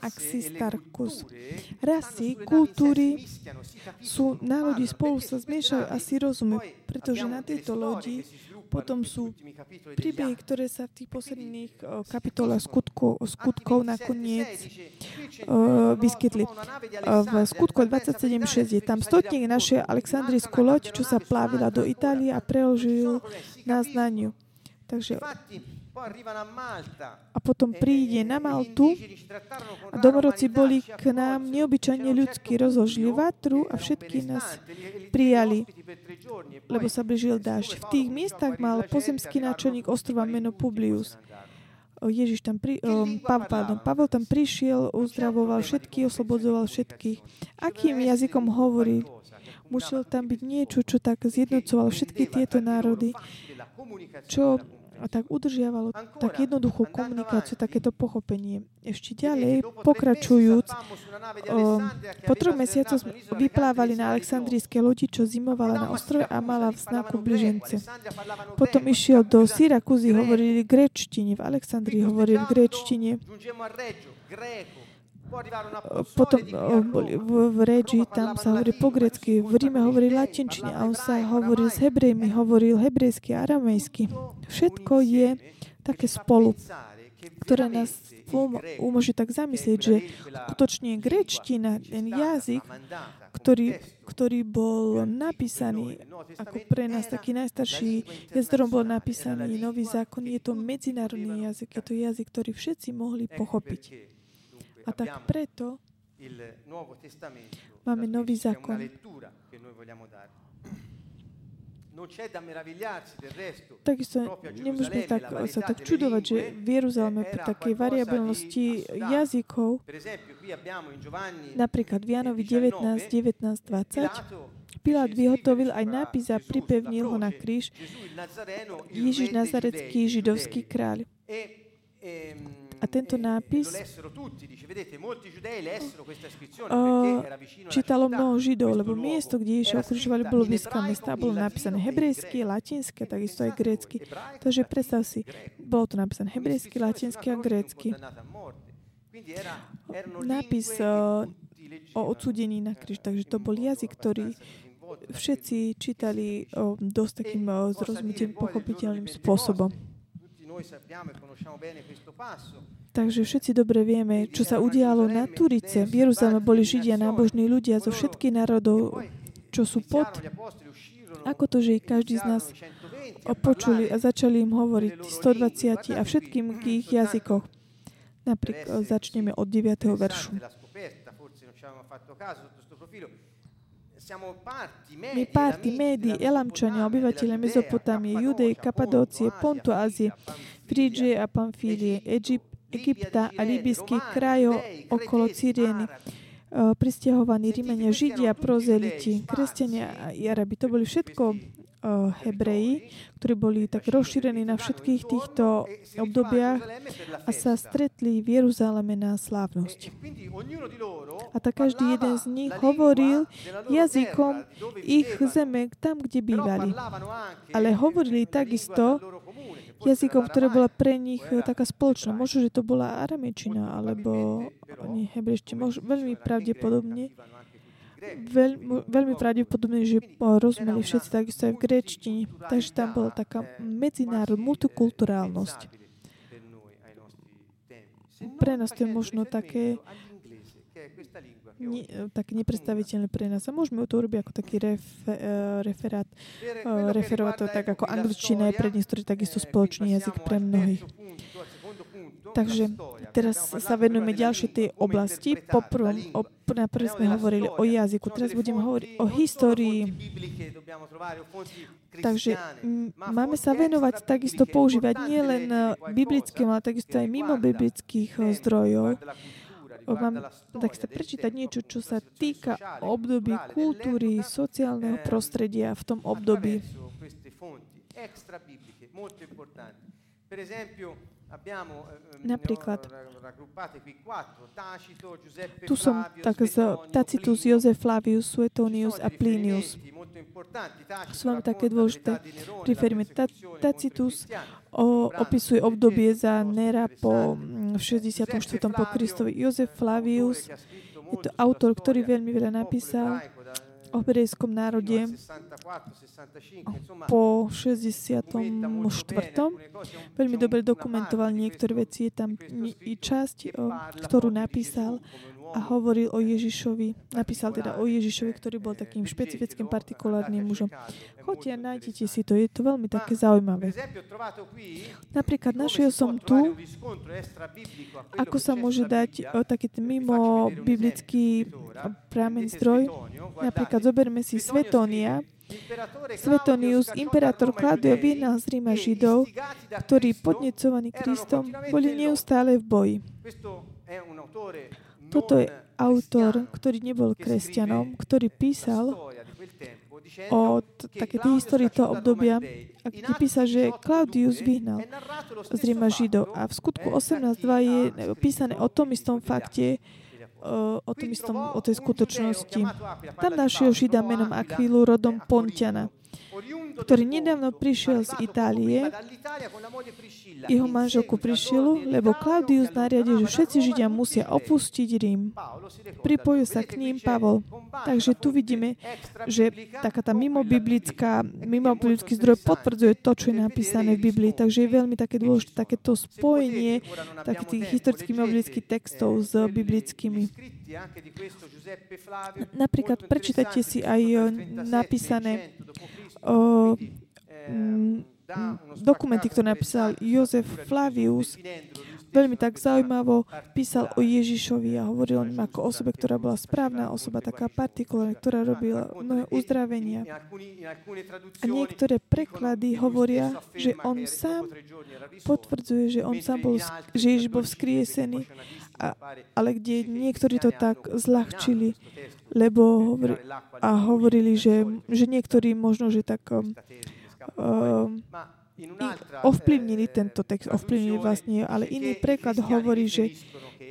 Axistarkus. Rasy, kultúry sú na lodi spolu sa zmiešajú a si rozumie, pretože na tejto lodi potom sú príbehy, ktoré sa v tých posledných kapitolách skutkov, skutkov nakoniec uh, vyskytli. Uh, v skutku 27.6 je tam stotník naše Aleksandrijskú loď, čo sa plávila do Itálie a preložil na znaniu. Takže a potom príde na Maltu a domorodci boli k nám neobyčajne ľudskí, rozložili vatru a všetky nás prijali, lebo sa blížil dážď. V tých miestach mal pozemský náčelník ostrova meno Publius. Ježiš tam pri, um, Pavel, pardon, Pavel tam prišiel, uzdravoval všetkých, oslobodzoval všetkých. Akým jazykom hovorí? Musel tam byť niečo, čo tak zjednocoval všetky tieto národy, čo a tak udržiavalo tak jednoduchú komunikáciu, takéto pochopenie. Ešte ďalej, pokračujúc, o, po troch mesiacoch vyplávali na Aleksandrijské lodi, čo zimovala na ostrove a mala v znaku bližence. Potom išiel do Syrakuzy, hovorili grečtine, v Aleksandrii hovorili grečtine. Potom boli v, v Regi, tam sa hovorí po grecky, v Ríme hovorí latinčine a on sa hovoril s hebrejmi, hovoril hebrejsky aramejsky. Všetko je také spolu, ktoré nás umožní tak zamyslieť, že skutočne grečtina, ten jazyk, ktorý, ktorý bol napísaný ako pre nás taký najstarší jazdrom bol napísaný nový zákon, je to medzinárodný jazyk, je to jazyk, ktorý všetci mohli pochopiť. A tak preto máme nový zákon. Takisto nemôžeme tak, sa tak čudovať, že v Jeruzaleme pri takej variabilnosti jazykov, napríklad v Janovi 19, 19, 20, Pilát vyhotovil aj nápis a pripevnil ho na kríž Ježiš Nazarecký židovský kráľ. A tento nápis čítalo mnoho Židov, lebo miesto, kde Ježiš ukrižovali, bolo blízka mesta, bolo napísané hebrejsky, latinské, takisto aj grécky. Takže predstav si, bolo to napísané hebrejsky, latinsky a grécky. Nápis o odsúdení na kríž, takže to bol jazyk, ktorý všetci čítali o, dosť takým zrozumiteľným, pochopiteľným spôsobom. Takže všetci dobre vieme, čo sa udialo na Turice. V Jeruzaleme boli Židia, nábožní ľudia zo všetkých národov, čo sú pod. Ako to, že ich každý z nás opočuli a začali im hovoriť 120 a všetkým ich jazykoch. Napríklad začneme od 9. veršu. My parti, Médi, Elamčania, obyvateľe Mezopotámie, Judej, Kapadócie, Pontu, Ázie, Frídže a Pamfílie, Egypta a libyských krajov okolo Cyrieny, pristiahovaní Rímenia, Židia, prozeliti, kresťania a Arabi. To boli všetko Hebreji, ktorí boli tak rozšírení na všetkých týchto obdobiach a sa stretli v Jeruzaleme na slávnosť. A tak každý jeden z nich hovoril jazykom ich zeme tam, kde bývali. Ale hovorili takisto jazykom, ktoré bola pre nich taká spoločná. Možno, že to bola aramečina, alebo hebrejština. Veľmi pravdepodobne veľ, veľmi pravdepodobné, že rozumeli všetci takisto aj v grečtine. Takže tam bola taká medzinárodná multikulturálnosť. Pre nás to je možno také ne, tak nepredstaviteľné pre nás. A môžeme to urobiť ako taký ref, uh, referát, uh, referovať to tak ako angličtina je pre niektorých takisto spoločný jazyk pre mnohých. Takže teraz sa venujeme ďalšej tej oblasti. Poprvom, o, najprv sme hovorili o jazyku, teraz budeme hovoriť o histórii. Takže máme sa venovať takisto používať nielen eh, biblickým, ale takisto aj mimo biblických eh, zdrojov. Mám tak sa prečítať niečo, čo sa týka období kultúry, sociálneho prostredia v tom období. Per esempio, Napríklad, tu som tak z Tacitus, Jozef Flavius, Suetonius a Plinius. Sú vám také dôležité Priferíme. Tacitus o, opisuje obdobie za Nera po 64. Mm, po Kristovi. Jozef Flavius je to autor, ktorý veľmi veľa napísal o hebrejskom národe po 64. Veľmi dobre dokumentoval niektoré veci. Je tam i časť, ktorú napísal a hovoril o Ježišovi, napísal teda o Ježišovi, ktorý bol takým špecifickým partikulárnym mužom. Choďte a nájdete si to, je to veľmi také zaujímavé. Napríklad našiel som tu, ako sa môže dať o taký mimo biblický pramen zdroj. Napríklad zoberme si Svetonia, Svetonius, imperátor Claudio vyhnal z Ríma Židov, ktorí podnecovaní Kristom boli neustále v boji. Toto je autor, ktorý nebol kresťanom, ktorý písal o t- také tej histórii toho obdobia, a kde písa, že Claudius vyhnal. z Ríma Židov. A v skutku 18.2 je písané o tom istom fakte, o tom istom, o tej skutočnosti. Tam našiel Žida menom Aquilu rodom Pontiana ktorý nedávno prišiel z Itálie, jeho manželku Prišilu, lebo Claudius nariadil, že všetci Židia musia opustiť Rím. Pripojil sa k ním Pavol. Takže tu vidíme, že taká tá mimobiblická, mimobiblický zdroj potvrdzuje to, čo je napísané v Biblii. Takže je veľmi také dôležité takéto spojenie takých tých historických mimobiblických textov s biblickými. Napríklad prečítajte si aj napísané o, m, dokumenty, ktoré napísal Jozef Flavius, veľmi tak zaujímavo písal o Ježišovi a hovoril o ňom ako osobe, ktorá bola správna osoba, taká partikulárna, ktorá robila mnohé uzdravenia. A niektoré preklady hovoria, že on sám potvrdzuje, že on sám bol, že Ježiš bol vzkriesený, ale kde niektorí to tak zľahčili, lebo hovori, a hovorili, že, že niektorí možno, že tak um, um, ovplyvnili tento text, ovplyvnili vlastne, ale iný preklad hovorí, že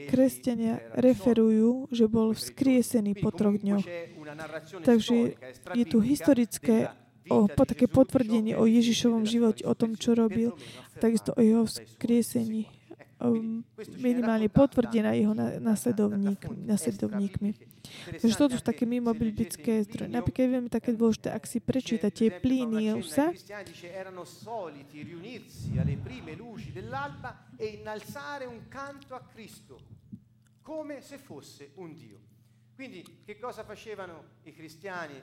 kresťania referujú, že bol vzkriesený po troch dňoch. Takže je tu historické o, po také potvrdenie o Ježišovom živote, o tom, čo robil, takisto o jeho vzkriesení minimálne potvrdená jeho nasledovník, nasledovníkmi. Takže toto sú také mimo biblické zdroje. Napríklad veľmi také dôležité, ak si prečítate Pliniusa, come se fosse un Dio. Quindi che cosa facevano i cristiani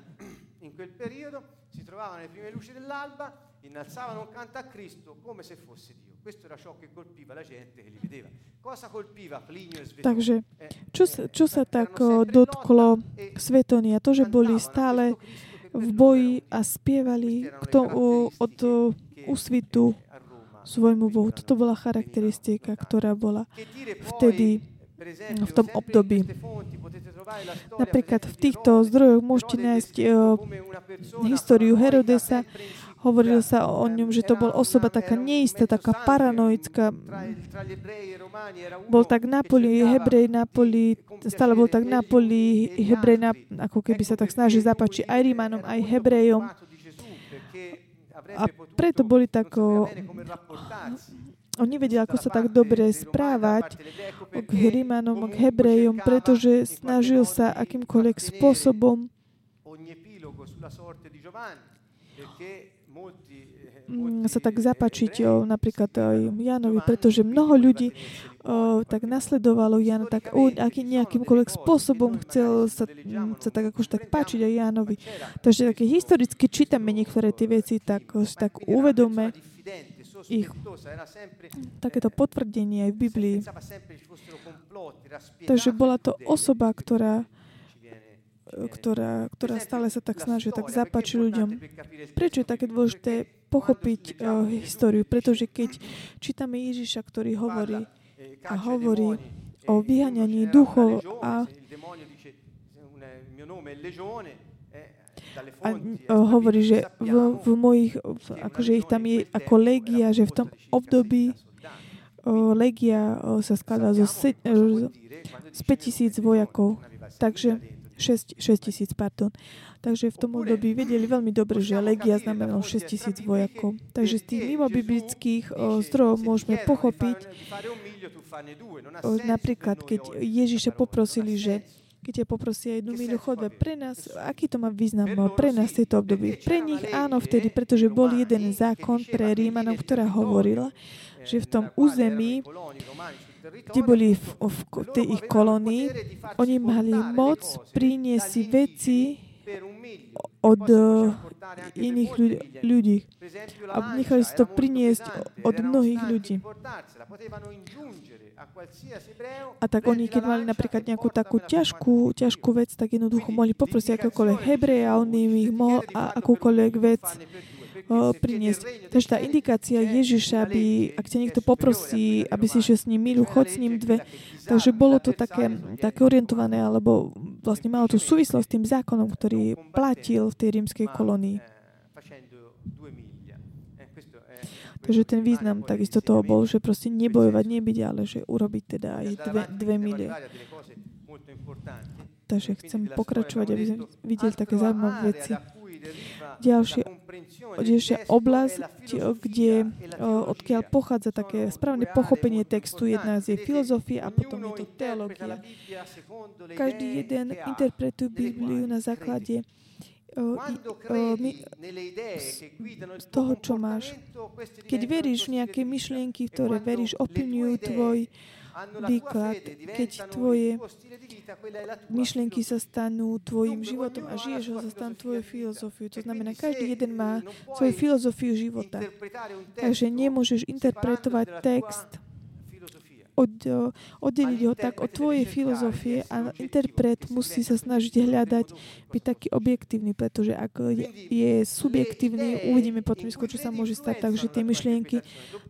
in quel periodo? Si trovavano alle prime luci dell'alba, innalzavano un canto a Cristo come se fosse Dio. Takže, čo sa, čo sa tak dotklo Svetonia? To, že boli stále v boji a spievali k tomu, od úsvitu svojmu Bohu. Toto bola charakteristika, ktorá bola vtedy v tom období. Napríklad v týchto zdrojoch môžete nájsť uh, históriu Herodesa, Hovorilo sa o ňom, že to bol osoba taká neistá, taká paranoická. Bol tak na poli, hebrej na poli, stále bol tak na poli, hebrej na, ako keby sa tak snaží zapáčiť aj Rímanom, aj Hebrejom. A preto boli tak on nevedel, ako sa tak dobre správať k Rímanom, k Hebrejom, pretože snažil sa akýmkoľvek spôsobom sa tak zapačiť o, napríklad aj Janovi, pretože mnoho ľudí o, tak nasledovalo Jana, tak o, aký, nejakýmkoľvek spôsobom chcel sa, mm, sa tak akože tak páčiť aj Janovi. Takže také historicky čítame niektoré tie veci, tak, tak uvedome ich takéto potvrdenie aj v Biblii. Takže bola to osoba, ktorá ktorá, ktorá stále sa tak snaží tak zapáčiť ľuďom. Prečo je také dôležité pochopiť uh, históriu? Pretože keď čítame Ježiša, ktorý hovorí a hovorí o vyhaňaní duchov a a hovorí, že v, v mojich, akože ich tam je ako legia, že v tom období legia sa skladá zo, se, z 5000 vojakov. Takže 6, 6 tisíc, pardon. Takže v tom období vedeli veľmi dobre, že legia znamenalo 6 tisíc vojakov. Takže z tých mimobiblických zdrojov môžeme pochopiť, napríklad, keď Ježiša poprosili, že keď ťa poprosia jednu milu chodbe. Pre nás, aký to má význam pre nás v tejto období? Pre nich áno vtedy, pretože bol jeden zákon pre Rímanov, ktorá hovorila, že v tom území kde boli v, v, tej ich kolónii, oni mali moc priniesť veci od uh, iných ľudí. A nechali si to priniesť od mnohých ľudí. A tak oni, keď mali napríklad nejakú takú ťažkú, ťažkú vec, tak jednoducho mohli poprosiť akékoľvek hebreja, on im ich mohol a akúkoľvek vec priniesť. Takže tá indikácia Ježiša, aby, ak ťa niekto poprosí, aby si išiel s ním milu, choď s ním dve. Takže bolo to také, také orientované, alebo vlastne malo tú súvislosť s tým zákonom, ktorý platil v tej rímskej kolónii. Takže ten význam takisto toho bol, že proste nebojovať, nebyť, ale že urobiť teda aj dve, dve milie. Takže chcem pokračovať, aby sme videli také zaujímavé veci. Ďalšia, ďalšia oblasť, kde, odkiaľ pochádza také správne pochopenie textu, jedna z je filozofia a potom je to teológia. Každý jeden interpretuje Bibliu na základe z toho, čo máš. Keď veríš v nejaké myšlienky, ktoré veríš, ovplyvňujú tvoj výklad, keď tvoje myšlienky sa stanú tvojim životom a žiješ ho, sa stanú tvojou filozofiu. To znamená, každý jeden má svoju filozofiu života. Takže nemôžeš interpretovať text od, oddeliť ho tak od tvojej filozofie a interpret musí sa snažiť hľadať, byť taký objektívny, pretože ak je, je subjektívny, uvidíme potom skôr, čo sa môže stať, takže tie myšlienky,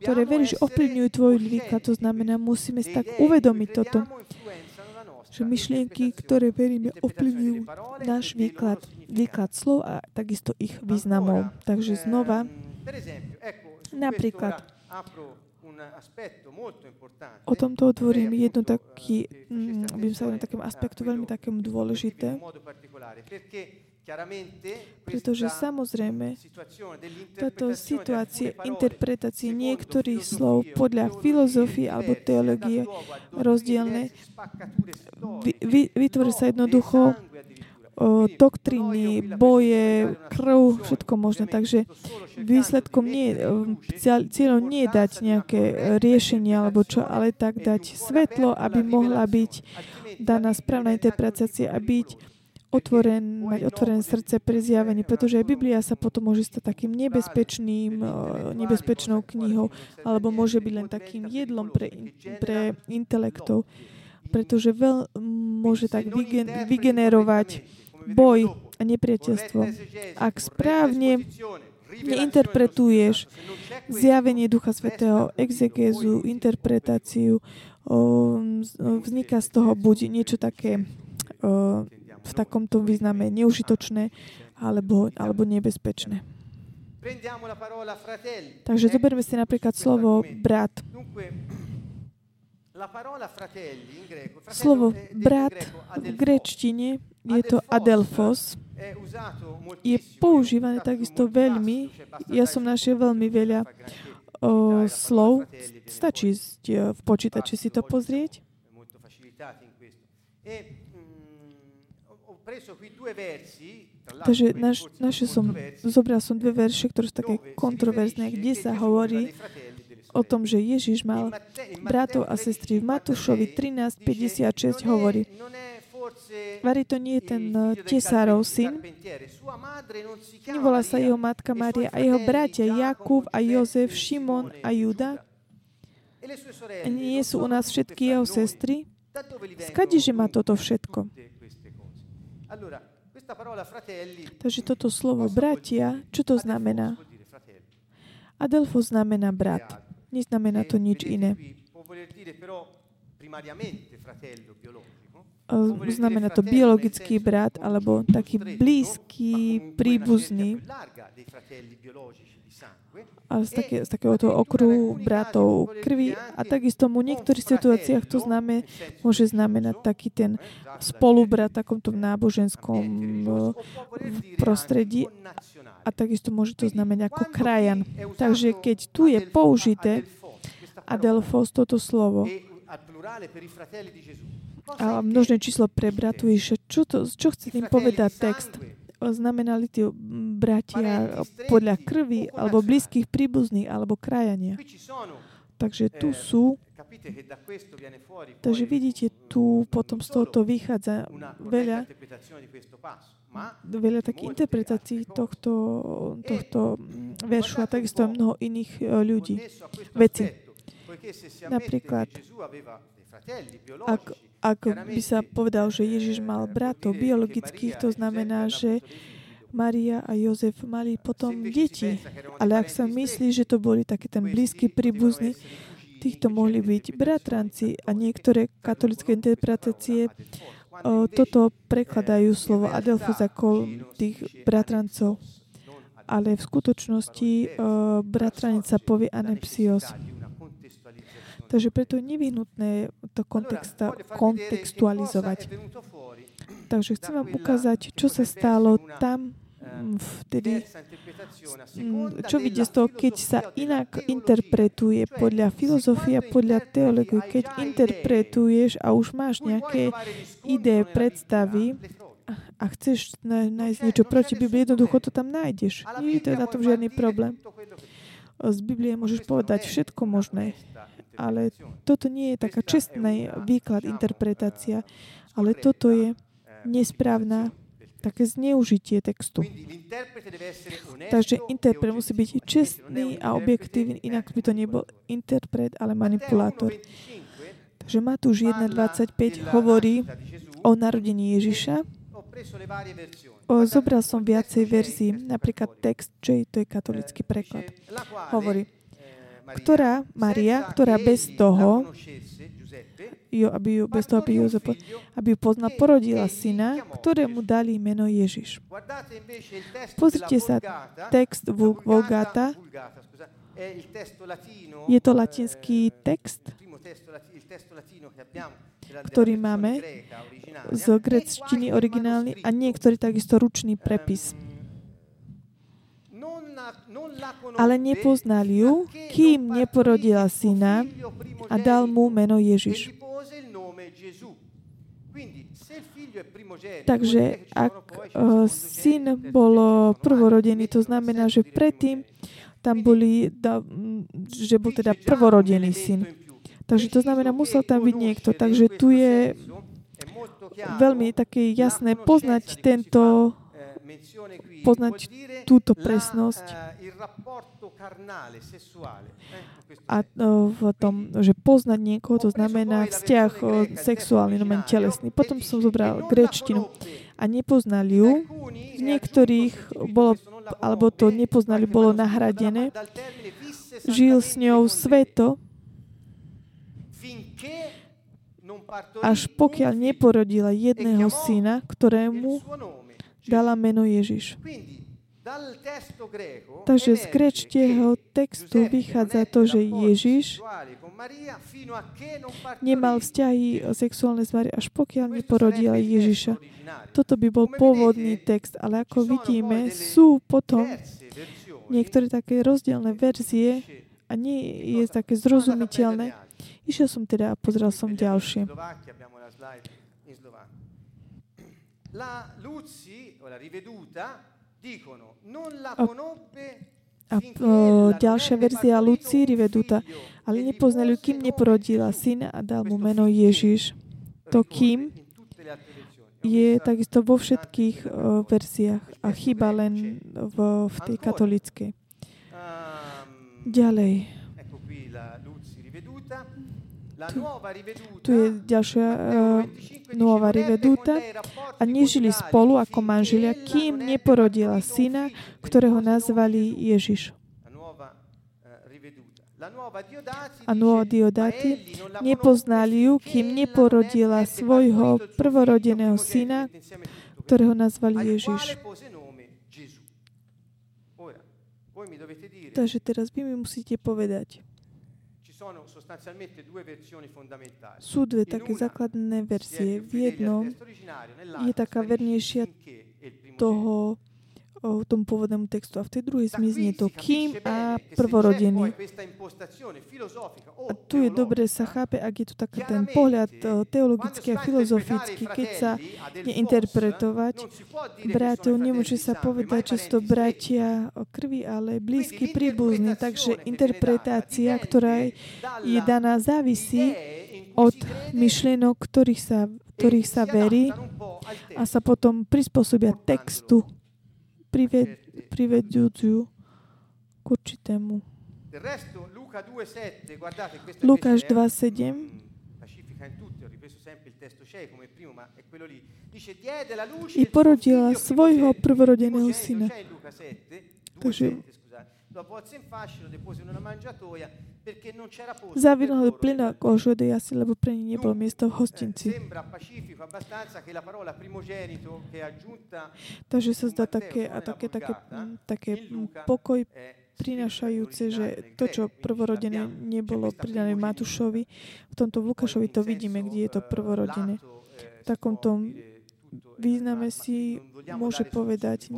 ktoré veríš, ovplyvňujú tvoj výklad, to znamená, musíme si tak uvedomiť toto, že myšlienky, ktoré veríme, ovplyvňujú náš výklad, výklad slov a takisto ich významov. Takže znova, napríklad, O tomto otvorím jednu taký, by sa na takém aspektu veľmi takému dôležité, pretože samozrejme táto situácia interpretácie niektorých slov podľa filozofie alebo teológie rozdielne vytvorí sa jednoducho doktriny, boje, krv, všetko možné. Takže výsledkom nie, cieľom nie je dať nejaké riešenie alebo čo, ale tak dať svetlo, aby mohla byť daná správna interpretácia a byť otvoren, mať otvorené srdce pre zjavenie, pretože aj Biblia sa potom môže stať takým nebezpečným, nebezpečnou knihou, alebo môže byť len takým jedlom pre, pre intelektov, pretože veľ, môže tak vygen, vygenerovať boj a nepriateľstvo. Ak správne neinterpretuješ zjavenie Ducha Svetého, exegézu, interpretáciu, vzniká z toho buď niečo také v takomto význame neužitočné alebo, alebo nebezpečné. Takže zoberme si napríklad slovo brat. Slovo brat v grečtine je to adelfos. Je používané takisto veľmi. Ja som našiel veľmi veľa o, slov. Stačí v počítači si to pozrieť. Takže naš, naše som, zobral som dve verše, ktoré sú také kontroverzné, kde sa hovorí o tom, že Ježiš mal bratov a sestry. V Matúšovi 13.56 hovorí, Vari to nie je ten eh, tesárov syn. Nevolá sa jeho matka Maria a jeho bratia Jakub a Jozef, Šimon a Juda. Nie sú u nás všetky jeho sestry? Skade, že má toto všetko? Takže toto slovo bratia, čo to znamená? Adelfo znamená brat. Neznamená to nič iné. Znamená to biologický brat alebo taký blízky, príbuzný a z, také, z takého toho okruhu bratov krvi a takisto mu v niektorých situáciách to znamená, môže znamenať taký ten spolubrat takomto náboženskom prostredí a takisto môže to znamenať ako krajan. Takže keď tu je použité adelfos, toto slovo, a množné číslo pre bratu Ježiša, čo, to, čo chce tým povedať text? Znamenali tie bratia podľa krvi, alebo blízkych príbuzných, alebo krajania. Takže tu sú Takže vidíte, tu potom z tohoto vychádza veľa veľa takých interpretácií tohto, tohto veršu a takisto mnoho iných e, ľudí, veci. Napríklad, ak, ak by sa povedal, že Ježiš mal bratov biologických, to znamená, že Maria a Jozef mali potom deti. Ale ak sa myslí, že to boli také ten blízky príbuzný, týchto mohli byť bratranci a niektoré katolické interpretácie toto prekladajú slovo Adelfos ako tých bratrancov. Ale v skutočnosti sa povie anepsios. Takže preto je nevyhnutné to kontextualizovať. Takže chcem vám ukázať, čo sa stalo tam vtedy, čo vidie z toho, keď sa inak interpretuje podľa filozofie a podľa teológie, keď interpretuješ a už máš nejaké ideje, predstavy a chceš nájsť niečo proti Biblii, jednoducho to tam nájdeš. Nie je to na tom žiadny problém. Z Biblie môžeš povedať všetko možné, ale toto nie je taká čestná výklad, interpretácia, ale toto je nesprávna také zneužitie textu. Takže interpret musí byť čestný a objektívny, inak by to nebol interpret, ale manipulátor. Takže Matúš 1.25 hovorí o narodení Ježiša. O, zobral som viacej verzií, napríklad text, čo je, to je katolický preklad. Hovorí, ktorá Maria, ktorá bez toho, jo, aby ju, bez toho, aby ju, aby ju poznal, porodila syna, ktorému dali meno Ježiš. Pozrite sa, text Vulgata, je to latinský text, ktorý máme z grecštiny originálny a niektorý takisto ručný prepis ale nepoznal ju, kým neporodila syna a dal mu meno Ježiš. Takže ak uh, syn bol prvorodený, to znamená, že predtým tam boli, že bol teda prvorodený syn. Takže to znamená, musel tam byť niekto. Takže tu je veľmi také jasné poznať tento poznať túto presnosť. a v tom, že poznať niekoho, to znamená vzťah sexuálny, no telesný. Potom som zobral grečtinu a nepoznali ju. Z niektorých bolo, alebo to nepoznali, bolo nahradené. Žil s ňou sveto, až pokiaľ neporodila jedného syna, ktorému dala meno Ježiš. Takže z grečtieho textu vychádza to, že Ježiš nemal vzťahy sexuálne s Mariou, až pokiaľ neporodila Ježiša. Toto by bol pôvodný text, ale ako vidíme, sú potom niektoré také rozdielne verzie a nie je také zrozumiteľné. Išiel som teda a pozrel som ďalšie. La Luzzi, o la riveduta, dicono, non la conobbe a o, ďalšia verzia Luci Riveduta. Ale nepoznali ju, kým neporodila syna a dal mu meno Ježiš. To kým je takisto vo všetkých o, verziách a chyba len v, v tej katolickej. Ďalej. Tu, je ďalšia uh, nová riveduta a nežili spolu ako manželia, kým neporodila syna, ktorého nazvali Ježiš. A Nuova Diodati nepoznali ju, kým neporodila svojho prvorodeného syna, ktorého nazvali Ježiš. Takže teraz vy mi musíte povedať, sú dve také základné verzie. V jednom je taká vernejšia toho o tom pôvodnému textu. A v tej druhej zmizne to kým a prvorodený. A tu je dobre sa chápe, ak je tu taký ten pohľad teologický a filozofický, keď sa neinterpretovať. Bratov nemôže sa povedať, že sú to bratia o krvi, ale blízky príbuzní. Takže interpretácia, ktorá je daná, závisí od myšlienok, ktorých sa, ktorých sa verí a sa potom prispôsobia textu prived, privedujúcu k určitému. Lukáš 2.7 i porodila svojho prvorodeného syna. Takže Zavinuli plyn a kožudy asi, lebo pre nich nebolo miesto v hostinci. Takže sa zdá také, a také, také, také pokoj prinašajúce, že to, čo prvorodené nebolo pridané Matúšovi, v tomto Lukášovi to vidíme, kde je to prvorodené. V takomto význame si môže povedať,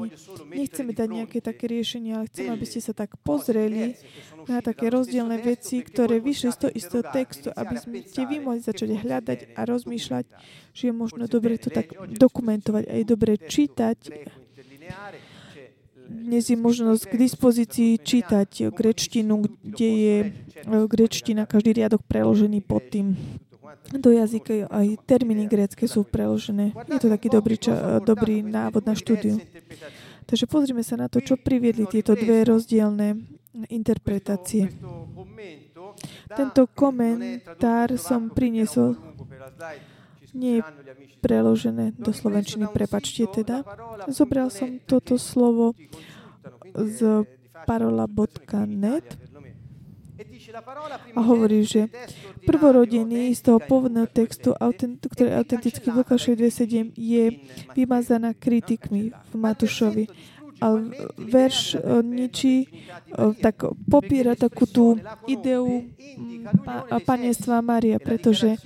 nechceme dať nejaké také riešenie, ale chcem, aby ste sa tak pozreli na také rozdielne veci, ktoré vyšli z toho istého textu, aby ste vy mohli začať hľadať a rozmýšľať, že je možno dobre to tak dokumentovať a je dobre čítať. Dnes je možnosť k dispozícii čítať grečtinu, kde je e, grečtina, každý riadok preložený pod tým do jazyka aj termíny grécké sú preložené. Je to taký dobrý, ča, dobrý návod na štúdiu. Takže pozrime sa na to, čo priviedli tieto dve rozdielne interpretácie. Tento komentár som priniesol nie je preložené do slovenčiny, prepačte teda. Zobral som toto slovo z parola.net a hovorí, že prvorodený z toho pôvodného textu, ktorý je autentický v Lukášovi 2.7, je vymazaná kritikmi v Matúšovi. A verš e, ničí, e, tak popiera takú tú ideu panenstva Maria, pretože e,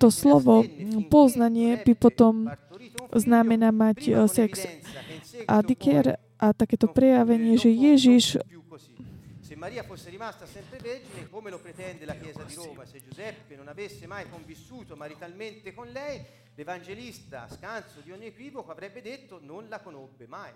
to slovo poznanie by potom znamená mať sex. A, dikier, a takéto prejavenie, že Ježiš Maria fosse rimasta sempre vergine, come lo pretende la Chiesa di Roma, se Giuseppe non avesse mai convissuto maritalmente con lei, l'Evangelista, scanso di ogni equivoco, avrebbe detto non la conobbe mai.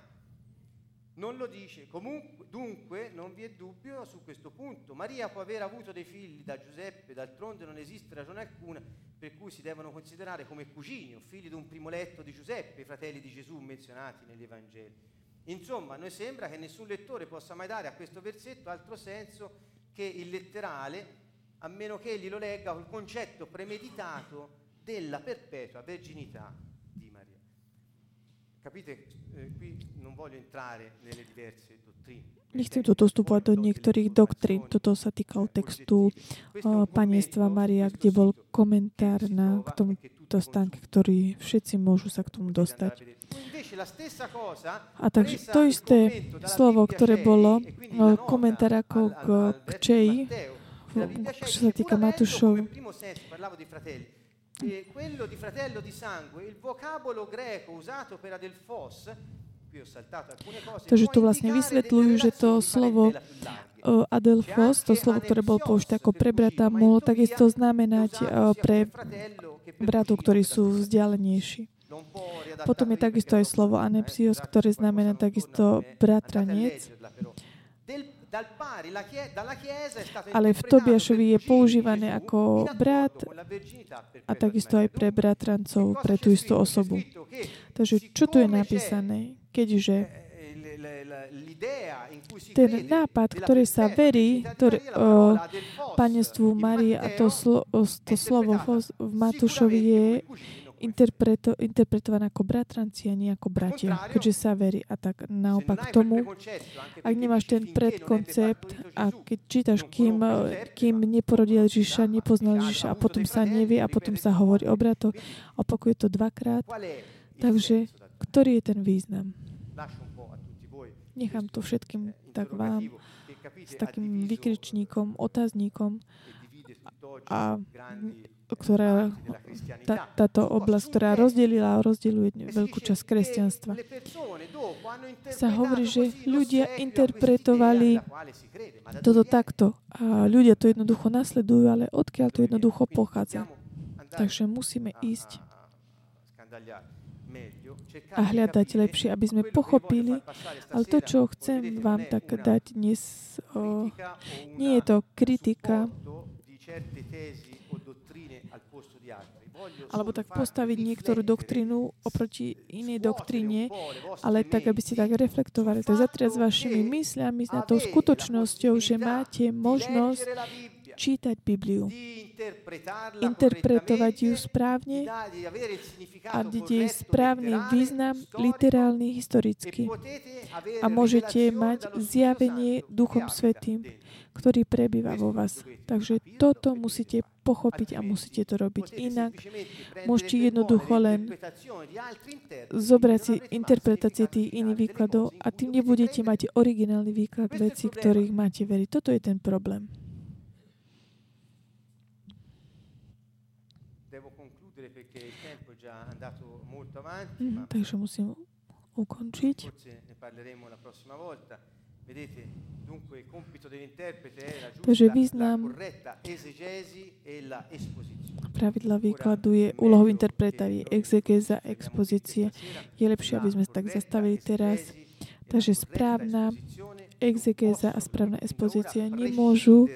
Non lo dice. Comunque, dunque, non vi è dubbio su questo punto. Maria può aver avuto dei figli da Giuseppe, d'altronde non esiste ragione alcuna per cui si devono considerare come cugini o figli di un primo letto di Giuseppe, i fratelli di Gesù menzionati negli Evangeli. Insomma, a noi sembra che nessun lettore possa mai dare a questo versetto altro senso che il letterale, a meno che egli lo legga col concetto premeditato della perpetua verginità di Maria. Capite? Eh, qui non voglio entrare nelle diverse dottrine. Nechcem tu vstúpať do niektorých doktrín. Toto sa týkalo textu uh, Paniestva Maria, kde bol komentár na k tomu to ktorý všetci môžu sa k tomu dostať. A takže to isté slovo, ktoré bolo komentár ako k, k Čeji, čo sa týka Matúšov, quello di fratello di sangue, il vocabolo greco usato per Adelfos, Takže tu vlastne vysvetľujú, že to slovo Adelfos, to slovo, ktoré bolo použité ako pre brata, mohlo takisto znamenať pre bratov, ktorí sú vzdialenejší. Potom je takisto aj slovo anepsios, ktoré znamená takisto bratranec. Ale v Tobiašovi je používané ako brat a takisto aj pre bratrancov, pre tú istú osobu. Takže čo tu je napísané? Keďže ten nápad, ktorý sa verí ktorý, o, panestvu Marie a to, slo, to slovo v Matúšovi je interpreto, interpretované ako bratranci a nie ako bratia, keďže sa verí. A tak naopak tomu, ak nemáš ten predkoncept a keď čítaš, kým, kým neporodil Ježiša, nepoznal Ježiša a potom sa nevie a potom sa hovorí o bratoch, opakuje to dvakrát. Takže, ktorý je ten význam? Nechám to všetkým tak vám s takým vykričníkom, otáznikom a ktorá, tá, táto oblasť, ktorá rozdelila a rozdeluje veľkú časť kresťanstva. Sa hovorí, že ľudia interpretovali toto takto a ľudia to jednoducho nasledujú, ale odkiaľ to jednoducho pochádza. Takže musíme ísť a hľadať lepšie, aby sme pochopili. Ale to, čo chcem vám tak dať dnes, o, nie je to kritika alebo tak postaviť niektorú doktrínu oproti inej doktríne, ale tak, aby ste tak reflektovali, tak zatriať s vašimi mysľami, na tou skutočnosťou, že máte možnosť čítať Bibliu, interpretovať ju správne a dať jej správny význam, literálny, historický. A môžete mať zjavenie Duchom Svetým, ktorý prebýva vo vás. Takže toto musíte pochopiť a musíte to robiť inak. Môžete jednoducho len zobrať si interpretácie tých iných výkladov a tým nebudete mať originálny výklad veci, ktorých máte veriť. Toto je ten problém. Takže musím ukončiť. Takže význam pravidla výkladu je úlohou interpretávi, exegéza, expozície. Je lepšie, aby sme sa tak zastavili teraz. Takže správna exegéza a správna expozícia nemôžu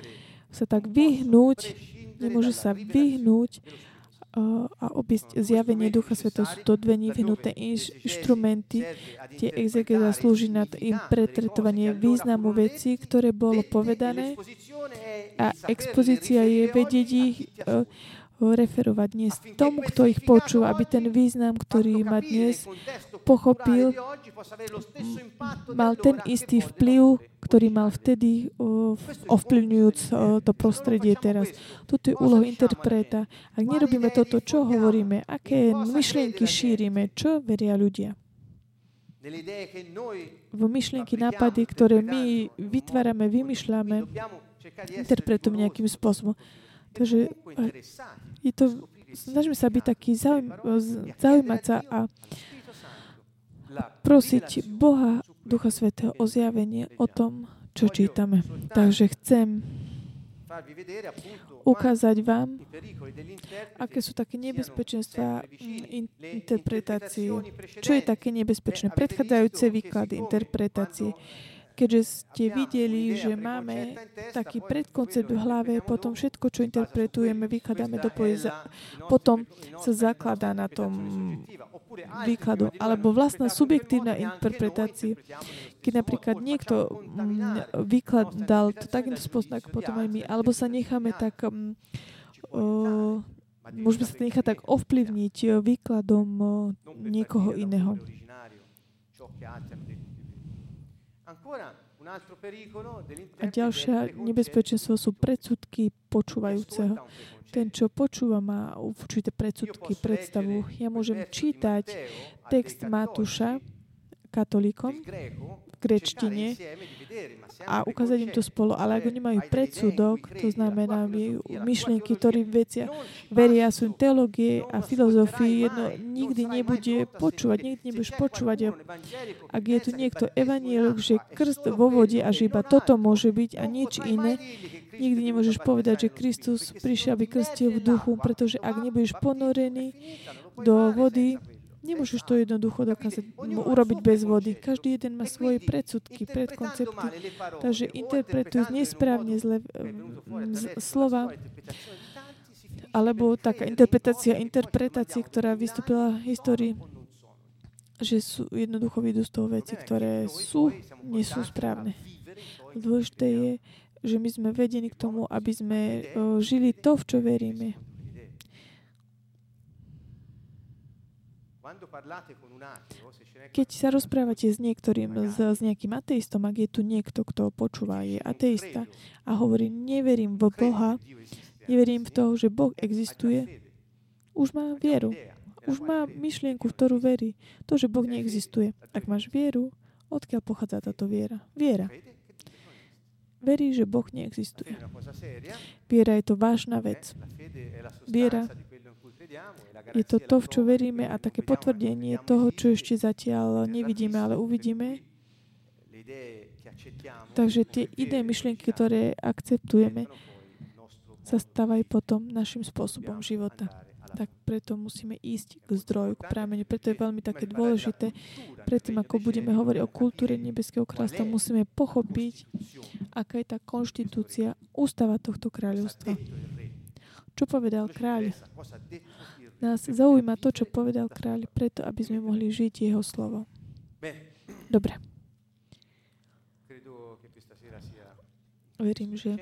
sa tak vyhnúť, nemôžu sa vyhnúť a obísť zjavenie Ducha Svetého. Sú to dve nevyhnuté inštrumenty. Tie exegeza slúži na interpretovanie významu vecí, ktoré bolo povedané a expozícia je vedieť ich referovať dnes tomu, kto ich počúva, aby ten význam, ktorý má dnes, pochopil, mal ten istý vplyv, ktorý mal vtedy ovplyvňujúc to prostredie teraz. Toto je úloha interpreta. Ak nerobíme toto, čo hovoríme, aké myšlienky šírime, čo veria ľudia? V myšlienky, nápady, ktoré my vytvárame, vymýšľame, interpretujeme nejakým spôsobom. Takže je to, snažíme sa byť taký zaujím, zaujímať sa a prosiť Boha, Ducha Svetého o zjavenie o tom, čo čítame. Takže chcem ukázať vám, aké sú také nebezpečenstva interpretácie. Čo je také nebezpečné? Predchádzajúce výklady interpretácie keďže ste videli, že máme taký predkoncept v hlave, potom všetko, čo interpretujeme, vykladáme do poeza, potom sa zakladá na tom výkladu, alebo vlastná subjektívna interpretácia. Keď napríklad niekto mm, vykladal to takýmto spôsobom, ako potom aj my, alebo sa necháme tak uh, môžeme sa nechať tak ovplyvniť výkladom niekoho iného. A ďalšia nebezpečenstvo sú predsudky počúvajúceho. Ten, čo počúva, má určité predsudky, predstavu. Ja môžem čítať text Matúša katolíkom grečtine a ukázať im to spolu. Ale ak oni majú predsudok, to znamená myšlienky, ktorým vecia, veria sú teológie a filozofii, jedno nikdy nebude počúvať, nikdy nebudeš počúvať. Ak je tu niekto evanielik, že krst vo vode a že iba toto môže byť a nič iné, nikdy nemôžeš povedať, že Kristus prišiel, aby krstil v duchu, pretože ak nebudeš ponorený do vody, Nemôžeš to jednoducho dokázať urobiť bez vody. Každý jeden má svoje predsudky, predkoncepty. Takže interpretuj nesprávne zle z, slova alebo taká interpretácia interpretácie, ktorá vystúpila v histórii, že sú jednoducho vidú z toho veci, ktoré sú, nie sú správne. Dôležité je, že my sme vedení k tomu, aby sme žili to, v čo veríme. Keď sa rozprávate s niektorým, s, s nejakým ateistom, ak je tu niekto, kto počúva, je ateista a hovorí, neverím v Boha, neverím v toho, že Boh existuje, už má vieru. Už má myšlienku, v ktorú verí. To, že Boh neexistuje. Ak máš vieru, odkiaľ pochádza táto viera? Viera. Verí, že Boh neexistuje. Viera je to vážna vec. Viera je to to, v čo veríme a také potvrdenie toho, čo ešte zatiaľ nevidíme, ale uvidíme. Takže tie ideje, myšlienky, ktoré akceptujeme, sa stávajú potom našim spôsobom života. Tak preto musíme ísť k zdroju, k prámeniu. Preto je veľmi také dôležité, predtým ako budeme hovoriť o kultúre Nebeského kráľstva, musíme pochopiť, aká je tá konštitúcia, ústava tohto kráľovstva. Čo povedal kráľ? Nás zaujíma to, čo povedal kráľ, preto, aby sme mohli žiť jeho slovo. Dobre. Verím, že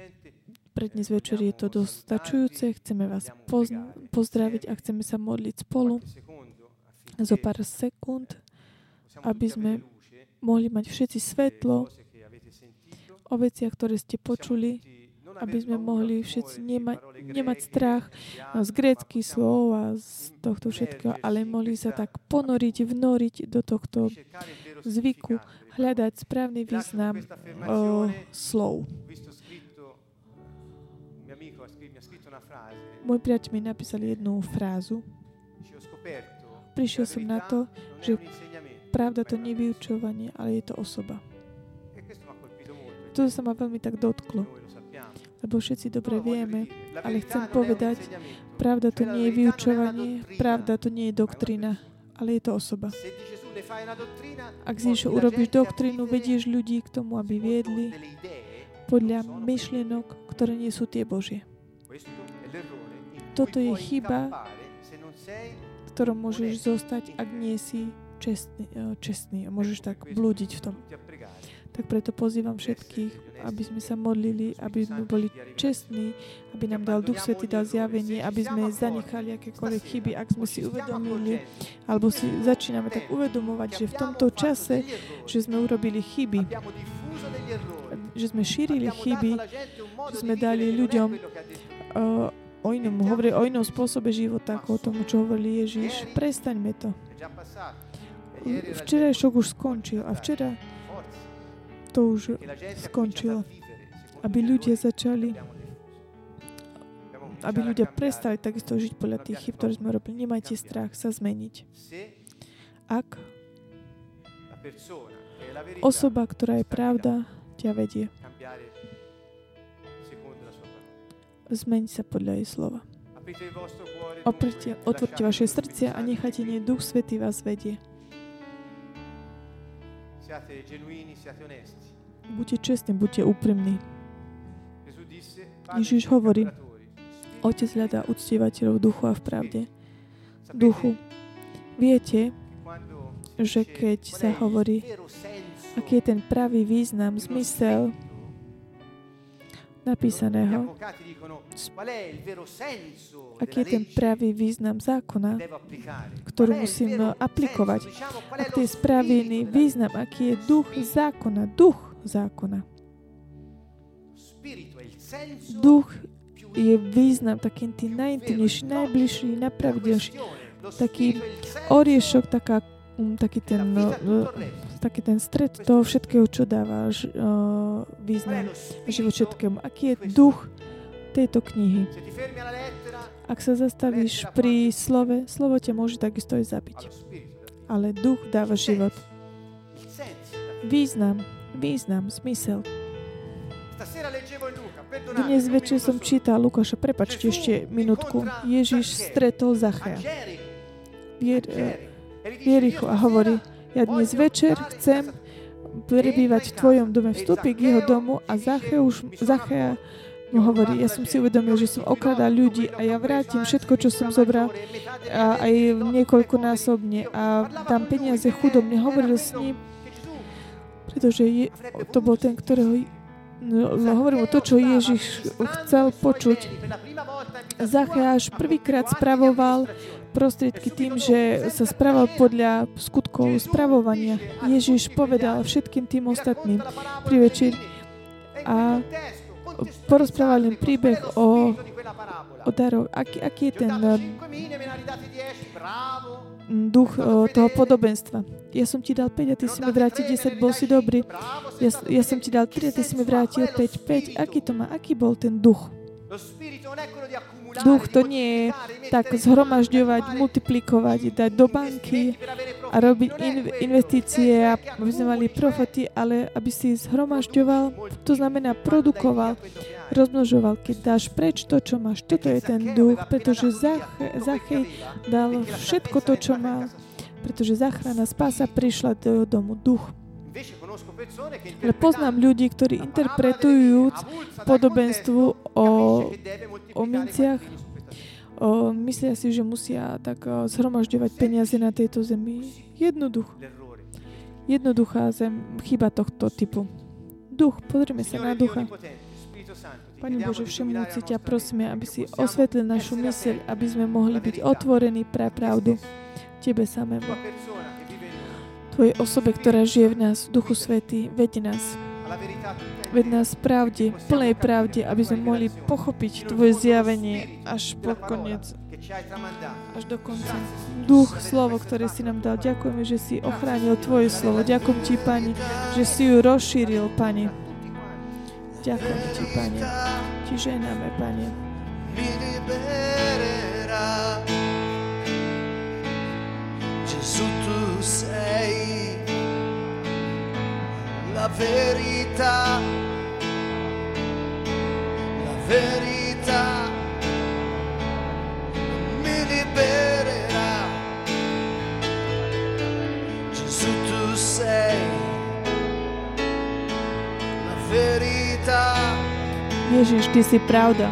pre dnes večer je to dostačujúce. Chceme vás pozn- pozdraviť a chceme sa modliť spolu zo pár sekúnd, aby sme mohli mať všetci svetlo o veciach, ktoré ste počuli, aby sme mohli všetci nemať, nemať strach z gréckých slov a z tohto všetkého, ale mohli sa tak ponoriť, vnoriť do tohto zvyku, hľadať správny význam o, slov. Môj priateľ mi napísal jednu frázu. Prišiel som na to, že pravda to nie vyučovanie, ale je to osoba. To sa ma veľmi tak dotklo. Lebo všetci dobre vieme, ale chcem povedať, pravda to nie je vyučovanie, pravda to nie je doktrina, ale je to osoba. Ak si urobíš doktrínu, vedieš ľudí k tomu, aby viedli podľa myšlienok, ktoré nie sú tie Božie. Toto je chyba, ktorom môžeš zostať, ak nie si čestný, eh, čestný. A môžeš tak blúdiť v tom. Tak preto pozývam všetkých, aby sme sa modlili, aby sme boli čestní, aby nám dal Duch Svety, dal zjavenie, aby sme zanechali akékoľvek chyby, ak sme si uvedomili, alebo si začíname tak uvedomovať, že v tomto čase, že sme urobili chyby, že sme šírili chyby, že sme dali ľuďom uh, o inom, hovorí o inom spôsobe života, ako o tom, čo hovorili Ježiš. Prestaňme to. Včerajšok už skončil a včera to už skončilo. Aby ľudia začali aby ľudia prestali takisto žiť podľa tých chyb, ktoré sme robili. Nemajte strach sa zmeniť. Ak osoba, ktorá je pravda, ťa vedie. Zmeň sa podľa jej slova. Oprite, otvorte vaše srdcia a nechajte nie Duch Svetý vás vedie. Buďte čestní, buďte úprimní. Ježiš hovorí, Otec hľadá uctievateľov duchu a v pravde. Duchu. Viete, že keď sa hovorí, aký je ten pravý význam, zmysel napísaného. Aký je ten pravý význam zákona, ktorú musím aplikovať. Aký je správny význam, aký je duch zákona, duch zákona. Duch je význam taký tým najintimnejší, najbližší, najpravdejší. Taký oriešok, taká, um, taký ten no, taký ten stred toho všetkého, čo dáva uh, význam život všetkému. Aký je duch tejto knihy? Ak sa zastavíš pri slove, slovo ťa môže takisto aj zabiť. Ale duch dáva život. Význam, význam, smysel. Dnes večer som čítal Lukáša, prepačte ešte minútku. Ježiš stretol Zachea. Vier, Vierichu a hovorí, ja dnes večer chcem prebývať v tvojom dome. Vstúpi k jeho domu a Zachea mu hovorí, ja som si uvedomil, že som okradal ľudí a ja vrátim všetko, čo som zobral a aj niekoľkonásobne a dám peniaze chudom. Nehovoril s ním, pretože je, to bol ten, ktorého no, hovorím o to, čo Ježiš chcel počuť. Zacháš prvýkrát spravoval prostriedky tým, že sa správal podľa skutkov spravovania. Ježiš povedal všetkým tým ostatným pri večer a porozprával im príbeh o, o darov. Aký, aký je ten duch toho podobenstva. Ja som ti dal 5 a ty si mi vrátil 10, bol si dobrý. Ja, ja som ti dal 3 a ty si mi vrátil 5, 5. Aký to má? Aký bol ten duch? Duch to nie je tak zhromažďovať, multiplikovať, dať do banky a robiť in- investície, aby sme mali profity, ale aby si zhromažďoval, to znamená produkoval, rozmnožoval. Keď dáš preč to, čo máš, toto je ten duch, pretože Zachej dal všetko to, čo mal, pretože záchrana spása prišla do domu. Duch. Ale poznám ľudí, ktorí interpretujúc podobenstvu o, o minciach, o, myslia si, že musia tak zhromažďovať peniaze na tejto zemi. Jednoducho. Jednoduchá zem, chyba tohto typu. Duch, pozrime sa na ducha. Pane Bože, všemúci ťa prosíme, aby si osvetlil našu myseľ, aby sme mohli byť otvorení pre pravdu Tebe samému. Tvojej osobe, ktorá žije v nás, Duchu Svetý, veď nás. Veď nás pravde, plnej pravde, aby sme mohli pochopiť Tvoje zjavenie až po koniec, až do konca. Duch, slovo, ktoré si nám dal. Ďakujeme, že si ochránil Tvoje slovo. Ďakujem Ti, Pani, že si ju rozšíril, Pani. Ďakujem Ti, Pane. Ti ženáme, Pane. Gesù, tu sei la verità, la verità mi libererà. Gesù, tu sei la verità. Ježiš, Ty si pravda,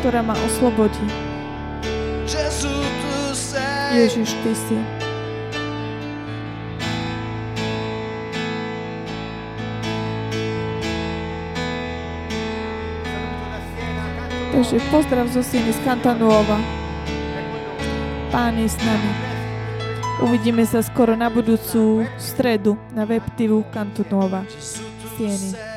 ktorá ma oslobodí. Ježiš, Ty si. Takže pozdrav zo Sieny z Kantanuova. Pán je s nami. Uvidíme sa skoro na budúcu stredu na web TV Kantanova. Sieny.